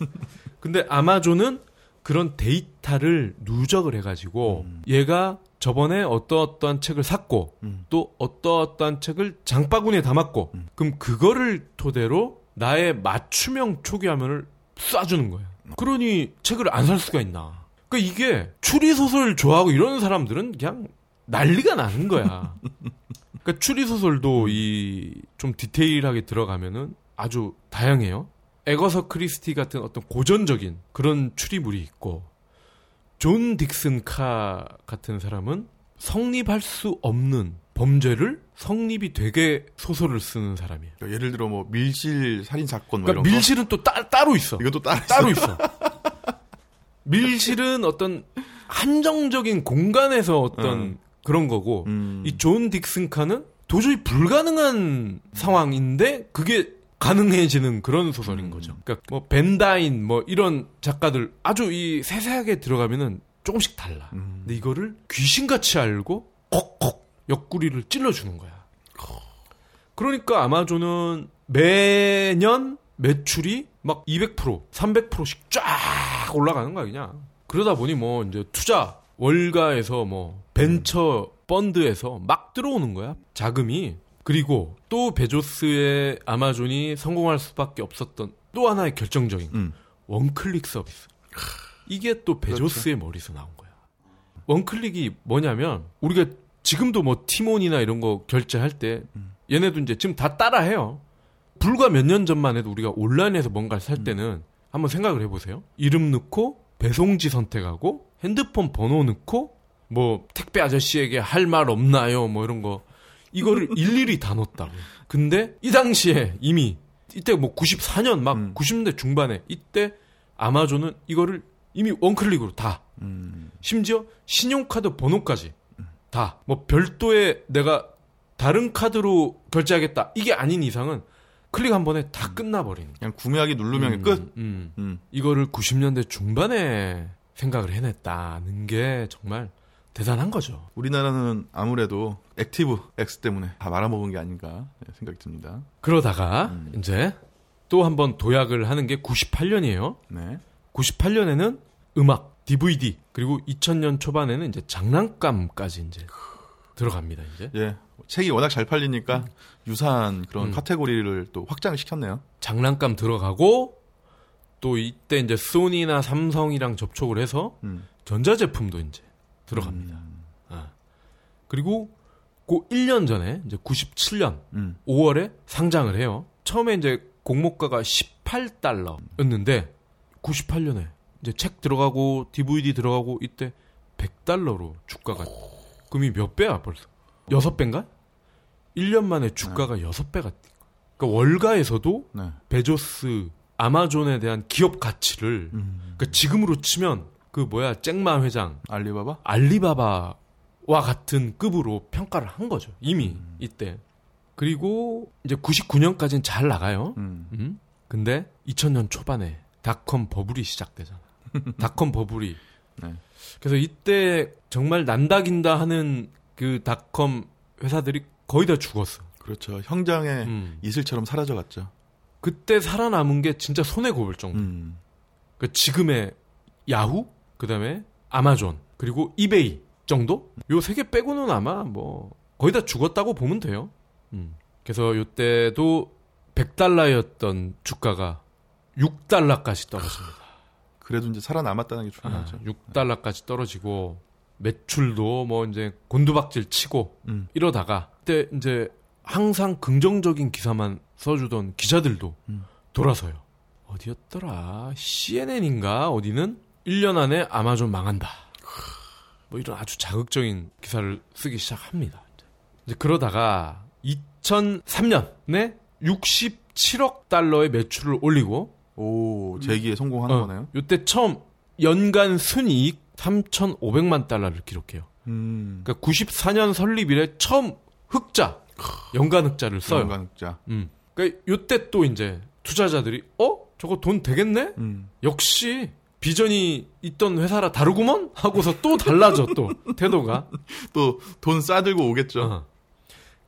근데 아마존은 그런 데이터를 누적을 해가지고 음. 얘가 저번에 어떠어떠한 책을 샀고 음. 또 어떠어떠한 책을 장바구니에 담았고 음. 그럼 그거를 토대로 나의 맞춤형 초기 화면을 쏴주는 거예요. 그러니 책을 안 살 수가 있나. 그러니까 이게 추리소설 좋아하고 이런 사람들은 그냥 난리가 나는 거야. 그러니까 추리 소설도 이 좀 디테일하게 들어가면은 아주 다양해요. 에거서 크리스티 같은 어떤 고전적인 그런 추리물이 있고 존 딕슨 카 같은 사람은 성립할 수 없는 범죄를 성립이 되게 소설을 쓰는 사람이에요. 그러니까 예를 들어 뭐 밀실 살인 사건 뭐 그러니까 이런 밀실은 또 따, 따로 있어. 이건 또 따로, 따로 있어. 밀실은 어떤 한정적인 공간에서 어떤 음. 그런 거고 음. 이존 딕슨 카는 도저히 불가능한 상황인데 그게 가능해지는 그런 소설인 음. 거죠. 그러니까 뭐 벤다인 뭐 이런 작가들 아주 이 세세하게 들어가면은 조금씩 달라. 음. 근데 이거를 귀신같이 알고 콕콕 옆구리를 찔러주는 거야. 그러니까 아마존은 매년 매출이 막 200%, 300%씩 쫙 올라가는 거야 그냥. 그러다 보니 뭐 이제 투자 월가에서 뭐 벤처 펀드에서 막 들어오는 거야 자금이. 그리고 또 베조스의 아마존이 성공할 수밖에 없었던 또 하나의 결정적인 음. 원클릭 서비스. 이게 또 베조스의 그렇죠. 머리에서 나온 거야. 원클릭이 뭐냐면 우리가 지금도 뭐 티몬이나 이런 거 결제할 때 음. 얘네도 이제 지금 다 따라해요. 불과 몇 년 전만 해도 우리가 온라인에서 뭔가를 살 때는 한번 생각을 해보세요. 이름 넣고 배송지 선택하고 핸드폰 번호 넣고 뭐 택배 아저씨에게 할 말 없나요? 뭐 이런 거 이거를 일일이 다 넣었다고. 근데 이 당시에 이미 이때 뭐 94년 막 음. 90년대 중반에 이때 아마존은 이거를 이미 원클릭으로 다 음. 심지어 신용카드 번호까지 다뭐 별도의 내가 다른 카드로 결제하겠다 이게 아닌 이상은 클릭 한 번에 다 끝나버리는 그냥 구매하기 누르면 음, 끝. 음. 음. 이거를 90년대 중반에 생각을 해냈다는 게 정말 대단한 거죠. 우리나라는 아무래도 ActiveX 때문에 다 말아먹은 게 아닌가 생각이 듭니다. 그러다가 음. 이제 또 한 번 도약을 하는 게 98년이에요. 네. 98년에는 음악, DVD 그리고 2000년 초반에는 이제 장난감까지 이제 들어갑니다. 이제 예. 책이 워낙 잘 팔리니까 유사한 그런 음. 카테고리를 또 확장을 시켰네요. 장난감 들어가고 또 이때 이제 소니나 삼성이랑 접촉을 해서 음. 전자제품도 이제 들어갑니다. 음. 아. 그리고 그 1년 전에 이제 97년 음. 5월에 상장을 해요. 처음에 이제 공모가가 18달러였는데 98년에 이제 책 들어가고 DVD 들어가고 이때 100달러로 주가가 금이 몇 배야 벌써? 6배인가? 1년 만에 주가가 6배가 그러니까 월가에서도 네. 베조스 아마존에 대한 기업 가치를 음. 그러니까 지금으로 치면 그 뭐야 잭마 회장 알리바바? 알리바바와 같은 급으로 평가를 한 거죠. 이미 이때. 그리고 이제 99년까지는 잘 나가요. 음. 음? 근데 2000년 초반에 닷컴 버블이 시작되잖아. 닷컴 버블이. 네. 그래서 이때 정말 난다긴다 하는 그 닷컴 회사들이 거의 다 죽었어. 그렇죠. 형장의 음. 이슬처럼 사라져갔죠. 그때 살아남은 게 진짜 손에 꼽을 정도. 음. 그 지금의 야후, 그다음에 아마존, 그리고 이베이 정도? 요 세 개 빼고는 아마 뭐 거의 다 죽었다고 보면 돼요. 음. 그래서 요때도 100달러였던 주가가 6달러까지 떨어집니다. 그래도 이제 살아남았다는 게 아, 중요하죠. 6달러까지 떨어지고 매출도 뭐 이제 곤두박질 치고 음. 이러다가 그때 이제 항상 긍정적인 기사만 써주던 기자들도 음. 돌아서요. 어디였더라? CNN인가? 어디는 1년 안에 아마존 망한다. 뭐 이런 아주 자극적인 기사를 쓰기 시작합니다. 이제 그러다가 2003년에 67억 달러의 매출을 올리고 오, 재기에 성공하는 어, 거네요. 이때 처음 연간 순이익 3,500만 달러를 기록해요. 음. 그러니까 94년 설립 이래 처음 흑자, 연간 흑자를 써요. 연간자. 음. 그러니까 요때 또 이제 투자자들이 어? 저거 돈 되겠네? 음. 역시 비전이 있던 회사라 다르구먼? 하고서 또 달라져 또 태도가. 또 돈 싸들고 오겠죠. 어.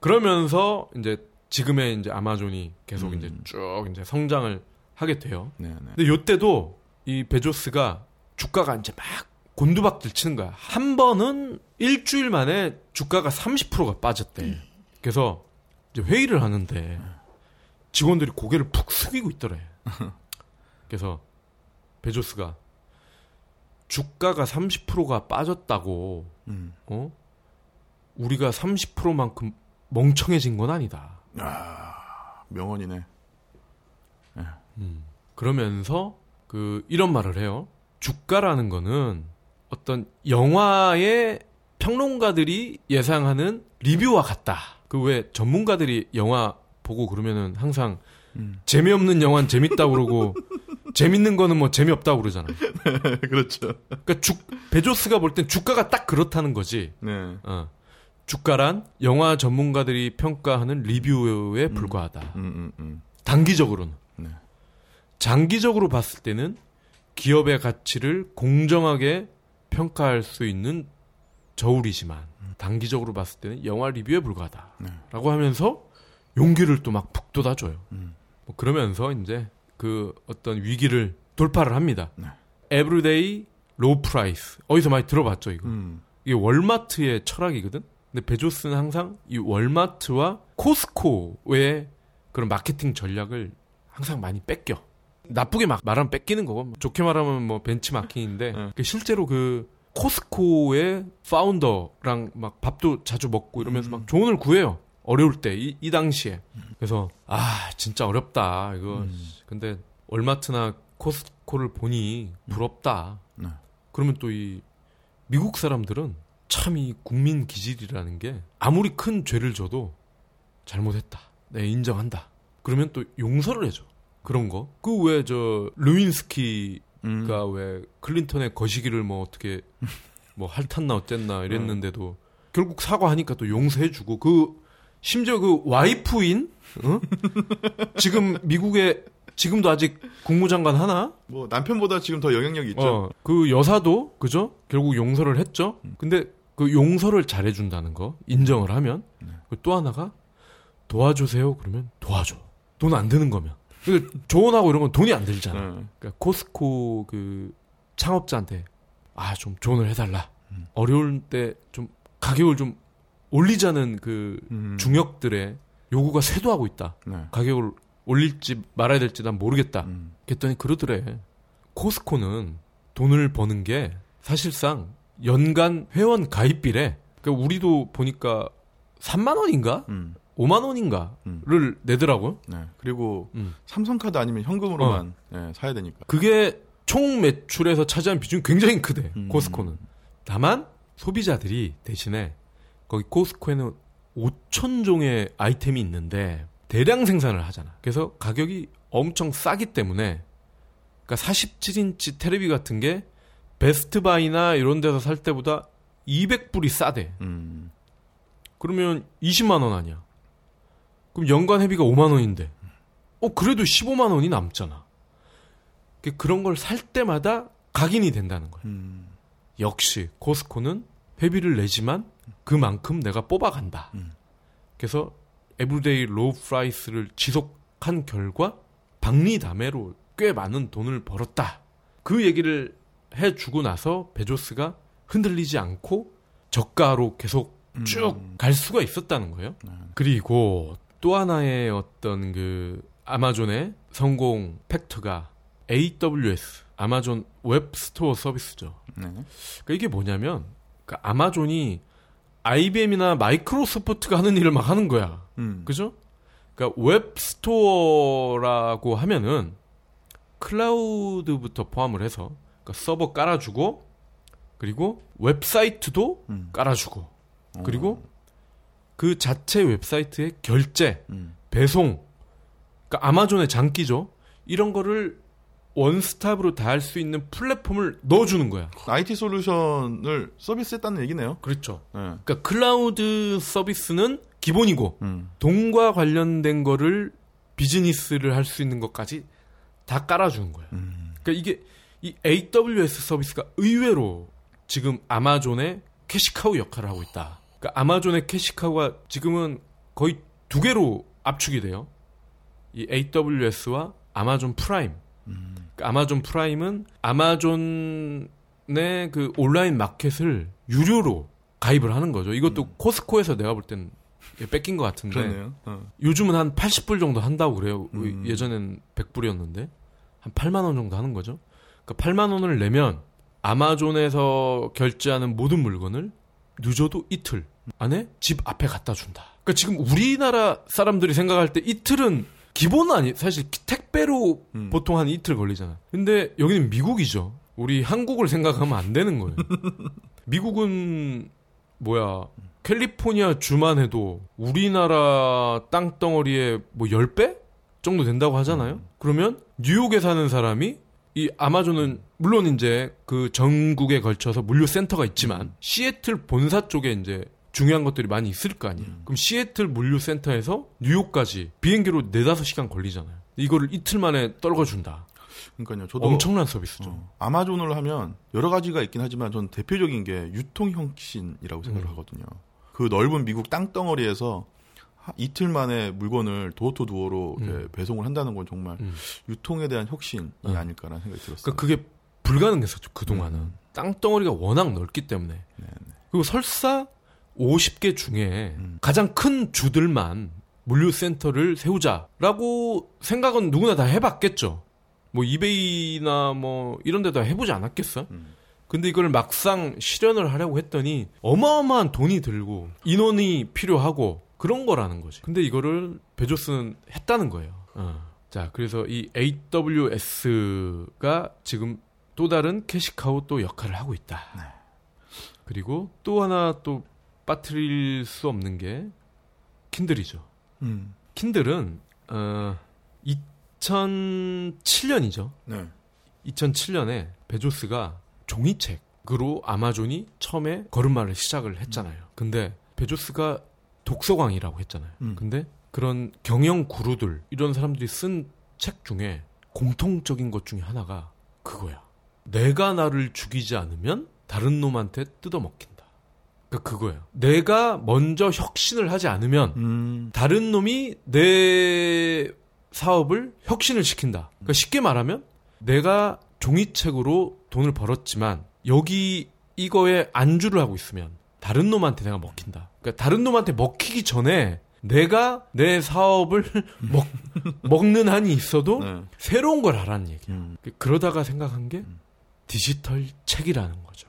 그러면서 이제 지금의 이제 아마존이 계속 음. 이제 쭉 이제 성장을 하게 돼요. 네, 네. 근데 요때도 이 베조스가 주가가 이제 막 곤두박질 치는 거야. 한 번은 일주일 만에 주가가 30%가 빠졌대. 그래서 이제 회의를 하는데 직원들이 고개를 푹 숙이고 있더래. 그래서 베조스가 주가가 30%가 빠졌다고 음. 어? 우리가 30%만큼 멍청해진 건 아니다. 명언이네. 그러면서 그 이런 말을 해요. 주가라는 거는 어떤 영화의 평론가들이 예상하는 리뷰와 같다. 그 왜 전문가들이 영화 보고 그러면은 항상 음. 재미없는 영화는 재밌다 고 그러고 재밌는 거는 뭐 재미없다 고 그러잖아. 그렇죠. 그러니까 주, 베조스가 볼 땐 주가가 딱 그렇다는 거지. 네. 어. 주가란 영화 전문가들이 평가하는 리뷰에 불과하다. 음, 음, 음. 단기적으로는. 네. 장기적으로 봤을 때는 기업의 가치를 공정하게 평가할 수 있는 저울이지만 단기적으로 봤을 때는 영화 리뷰에 불과하다. 네. 라고 하면서 용기를 또 막 북돋아줘요. 음. 뭐 그러면서 이제 그 어떤 위기를 돌파를 합니다. 네. everyday low price. 어디서 많이 들어봤죠, 이거. 음. 이게 월마트의 철학이거든. 근데 베조스는 항상 이 월마트와 코스코의 그런 마케팅 전략을 항상 많이 베껴. 나쁘게 막 말하면 베끼는 거고 뭐 좋게 말하면 뭐 벤치마킹인데 네. 그 실제로 그 코스코의 founder랑 막 밥도 자주 먹고 이러면서 막 조언을 구해요. 어려울 때, 이, 이 당시에. 그래서, 아, 진짜 어렵다. 이거. 음. 근데, 얼마트나 코스코를 보니 부럽다. 네. 그러면 또 이, 미국 사람들은 참 이 국민 기질이라는 게 아무리 큰 죄를 져도 잘못했다. 네, 인정한다. 그러면 또 용서를 해줘. 그런 거. 그 왜 저, 루인스키가 음. 왜 클린턴의 거시기를 뭐 어떻게 뭐 핥았나 어쨌나 이랬는데도 결국 사과하니까 또 용서해주고 그 심지어 그 와이프인 어? 지금 미국에 지금도 아직 국무장관 하나? 뭐 남편보다 지금 더 영향력이 있죠. 어, 그 여사도 그죠? 결국 용서를 했죠. 근데 그 용서를 잘해준다는 거 인정을 하면 그또 하나가 도와주세요. 그러면 도와줘. 돈 안 드는 거면. 근데 조언하고 이런 건 돈이 안 들잖아. 네. 그러니까 코스코 그 창업자한테 아 좀 조언을 해달라. 어려울 때 좀 가격을 좀 올리자는 그 음. 중역들의 요구가 쇄도하고 있다. 네. 가격을 올릴지 말아야 될지 난 모르겠다. 음. 그랬더니 그러더래. 코스코는 돈을 버는 게 사실상 연간 회원 가입비래. 그러니까 우리도 보니까 3만 원인가? 음. 5만 원인가를 내더라고요. 네. 그리고 음. 삼성카드 아니면 현금으로만 예, 사야 되니까. 그게 총 매출에서 차지하는 비중이 굉장히 크대. 음. 코스코는. 다만 소비자들이 대신에 거기 코스코에는 5천 종의 아이템이 있는데 대량 생산을 하잖아. 그래서 가격이 엄청 싸기 때문에 그러니까 47인치 테레비 같은 게 베스트바이나 이런 데서 살 때보다 200불이 싸대. 음. 그러면 20만 원 아니야. 그럼 연간 회비가 5만 원인데. 어 그래도 15만 원이 남잖아. 그- 그런 걸 살 때마다 각인이 된다는 거야. 음. 역시 코스코는 회비를 내지만 그만큼 내가 뽑아간다. 음. 그래서 everyday low price를 지속한 결과 박리다매로 꽤 많은 돈을 벌었다. 그 얘기를 해주고 나서 베조스가 흔들리지 않고 저가로 계속 쭉갈 수가 있었다는 거예요. 그리고 또 하나의 어떤 그 아마존의 성공 factor가 AWS 아마존 Web Store Service죠. 네. 그러니까 이게 뭐냐면 그러니까 아마존이 IBM이나 마이크로소프트가 하는 일을 막 하는 거야. 음. 그죠? 그러니까 web store라고 하면은 클라우드부터 포함을 해서 그러니까 서버 깔아주고 그리고 웹사이트도 음. 깔아주고 그리고 그 자체 웹사이트의 결제, 음. 배송, 그러니까 아마존의 장기죠. 이런 거를 원스톱으로 다 할 수 있는 플랫폼을 넣어주는 거야. IT 솔루션을 서비스했다는 얘기네요. 그렇죠. 네. 그러니까 클라우드 서비스는 기본이고 음. 돈과 관련된 거를 비즈니스를 할 수 있는 것까지 다 깔아주는 거야. 음. 그러니까 이게 이 AWS 서비스가 의외로 지금 아마존의 cash cow 역할을 하고 있다. 그러니까 아마존의 cash cow가 지금은 거의 두 개로 압축이 돼요. 이 AWS와 아마존 프라임. 그러니까 아마존 프라임은 아마존의 그 온라인 마켓을 유료로 가입을 하는 거죠. 이것도 코스코에서 내가 볼 때는 베낀 것 같은데. 어. 요즘은 한 80불 정도 한다고 그래요. 음. 예전엔 100불이었는데 한 8만 원 정도 하는 거죠. 그러니까 8만 원을 내면 아마존에서 결제하는 모든 물건을 늦어도 이틀 안에 집 앞에 갖다 준다. 그러니까 지금 우리나라 사람들이 생각할 때 이틀은 기본 아니 사실 택배로 음. 보통 한 이틀 걸리잖아. 근데 여기는 미국이죠. 우리 한국을 생각하면 안 되는 거예요. 미국은 뭐야 캘리포니아 주만 해도 우리나라 땅덩어리의 뭐 10배 정도 된다고 하잖아요. 그러면 뉴욕에 사는 사람이 이 아마존은 물론 이제 그 전국에 걸쳐서 물류 센터가 있지만 시애틀 본사 쪽에 이제 중요한 것들이 많이 있을 거 아니에요. 그럼 시애틀 물류 센터에서 뉴욕까지 비행기로 4, 5시간 걸리잖아요. 이거를 이틀 만에 떨궈준다. 그러니까요. 저도 엄청난 서비스죠. 어, 아마존을 하면 여러 가지가 있긴 하지만 전 대표적인 게 유통 혁신이라고 생각을 음. 하거든요. 그 넓은 미국 땅덩어리에서 하- 이틀 만에 물건을 도어 투 도어로 이렇게 배송을 한다는 건 정말 음. 유통에 대한 혁신이 음. 아닐까라는 생각이 들었어요. 그러니까 그게 불가능했었죠 그동안은 음. 땅덩어리가 워낙 넓기 때문에 그리고 설사 50개 중에 음. 가장 큰 주들만 물류센터를 세우자라고 생각은 누구나 다 해봤겠죠 뭐 이베이나 뭐 이런 데다 해보지 않았겠어 음. 근데 이걸 막상 실현을 하려고 했더니 어마어마한 돈이 들고 인원이 필요하고 그런 거라는 거지. 근데 이거를 베조스는 했다는 거예요. 어. 자, 그래서 이 AWS가 지금 또 다른 cash cow 또 역할을 하고 있다. 네. 그리고 또 하나 또 빠뜨릴 수 없는 게 킨들이죠. 음. 킨들은 어 2007년이죠. 네. 2007년에 베조스가 종이책으로 아마존이 처음에 걸음마를 시작을 했잖아요. 음. 근데 베조스가 독서광이라고 했잖아요. 음. 근데 그런 경영 구루들 이런 사람들이 쓴 책 중에 공통적인 것 중에 하나가 그거야. 내가 나를 죽이지 않으면 다른 놈한테 뜯어먹힌다. 그러니까 그거야. 내가 먼저 혁신을 하지 않으면 음. 다른 놈이 내 사업을 혁신을 시킨다. 그러니까 쉽게 말하면 내가 종이책으로 돈을 벌었지만 여기 이거에 안주를 하고 있으면 다른 놈한테 내가 먹힌다. 그러니까 다른 놈한테 먹히기 전에 내가 내 사업을 먹, 먹는 한이 있어도 네. 새로운 걸 하라는 얘기야. 음. 그러다가 생각한 게 음. 디지털 책이라는 거죠.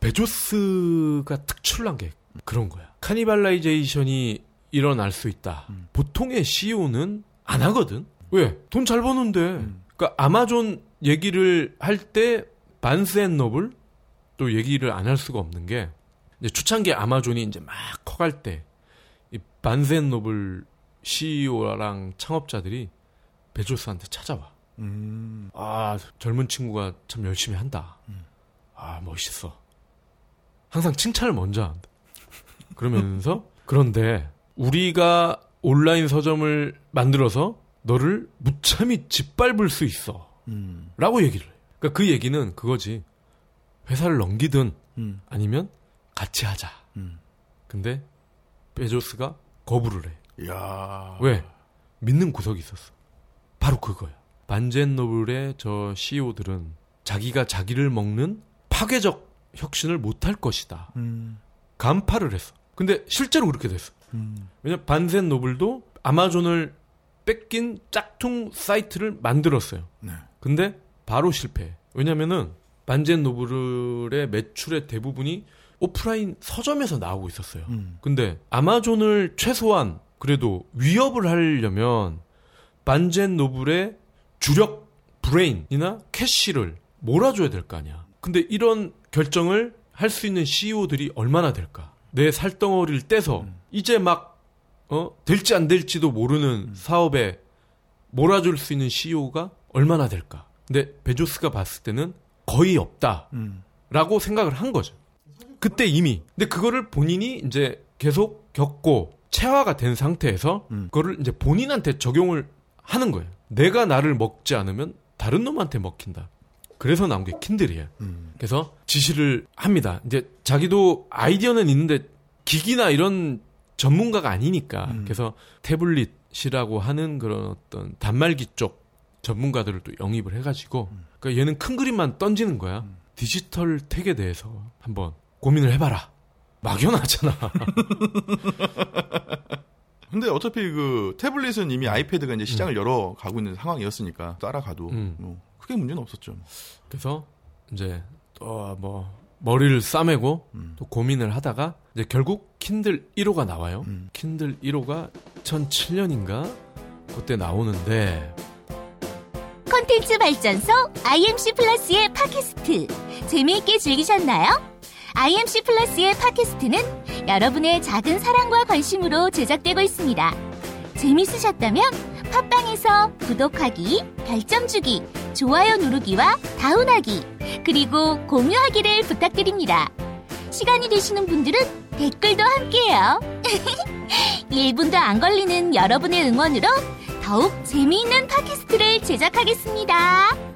베조스가 특출난 게 그런 거야. cannibalization이 일어날 수 있다. 음. 보통의 CEO는 안 하거든. 왜? 돈 잘 버는데. 음. 그러니까 아마존 얘기를 할 때 Barnes and Noble 또 얘기를 안 할 수가 없는 게 이제 초창기 아마존이 이제 막 커갈 때 이 Barnes and Noble CEO랑 창업자들이 베조스한테 찾아와. 음. 아 젊은 친구가 참 열심히 한다. 음. 아 멋있어. 항상 칭찬을 먼저 한다. 그러면서 그런데 우리가 온라인 서점을 만들어서 너를 무참히 짓밟을 수 있어. 음. 라고 얘기를 해. 그러니까 그 얘기는 그거지. 회사를 넘기든 음. 아니면 같이 하자. 음. 근데 베조스가 거부를 해. 야. 왜? 믿는 구석이 있었어. 바로 그거야. 반젠 노블의 저 CEO들은 자기가 자기를 먹는 파괴적 혁신을 못할 것이다. 음. 간파를 했어. 근데 실제로 그렇게 됐어. 음. 왜냐 반센 노블도 아마존을 베낀 짝퉁 사이트를 만들었어요. 네. 근데 바로 실패. 왜냐면은 Barnes and Noble의 매출의 대부분이 오프라인 서점에서 나오고 있었어요. 음. 근데 아마존을 최소한 그래도 위협을 하려면 Barnes and Noble의 주력 브레인이나 cash를 몰아줘야 될 거 아니야. 근데 이런 결정을 할 수 있는 CEO들이 얼마나 될까? 내 살덩어리를 떼서 음. 이제 막 어? 될지 안 될지도 모르는 음. 사업에 몰아줄 수 있는 CEO가 얼마나 될까? 근데 베조스가 봤을 때는 거의 없다. 음. 라고 생각을 한 거죠. 그때 이미. 근데 그거를 본인이 이제 계속 겪고 체화가 된 상태에서 음. 그거를 이제 본인한테 적용을 하는 거예요. 내가 나를 먹지 않으면 다른 놈한테 먹힌다. 그래서 나온 게 킨들이에요. 음. 그래서 지시를 합니다. 이제 자기도 아이디어는 있는데 기기나 이런 전문가가 아니니까 음. 그래서 태블릿이라고 하는 그런 어떤 단말기 쪽 전문가들을 또 영입을 해가지고 음. 그러니까 얘는 큰 그림만 던지는 거야. 음. 디지털 택에 대해서 한번 고민을 해봐라. 막연하잖아. 근데 어차피 그 태블릿은 이미 아이패드가 이제 시장을 음. 열어 가고 있는 상황이었으니까 따라가도 음. 뭐 크게 문제는 없었죠. 그래서 이제 또뭐 머리를 싸매고 음. 또 고민을 하다가 이제 결국 킨들 1호가 나와요. 음. 킨들 1호가 2007년인가 그때 나오는데 컨텐츠 발전소 IMC 플러스의 팟캐스트 재미있게 즐기셨나요? IMC 플러스의 팟캐스트는 여러분의 작은 사랑과 관심으로 제작되고 있습니다. 재밌으셨다면 팟빵에서 구독하기, 별점 주기, 좋아요 누르기와 다운하기, 그리고 공유하기를 부탁드립니다. 시간이 되시는 분들은 댓글도 함께해요. 1분도 안 걸리는 여러분의 응원으로 더욱 재미있는 팟캐스트를 제작하겠습니다.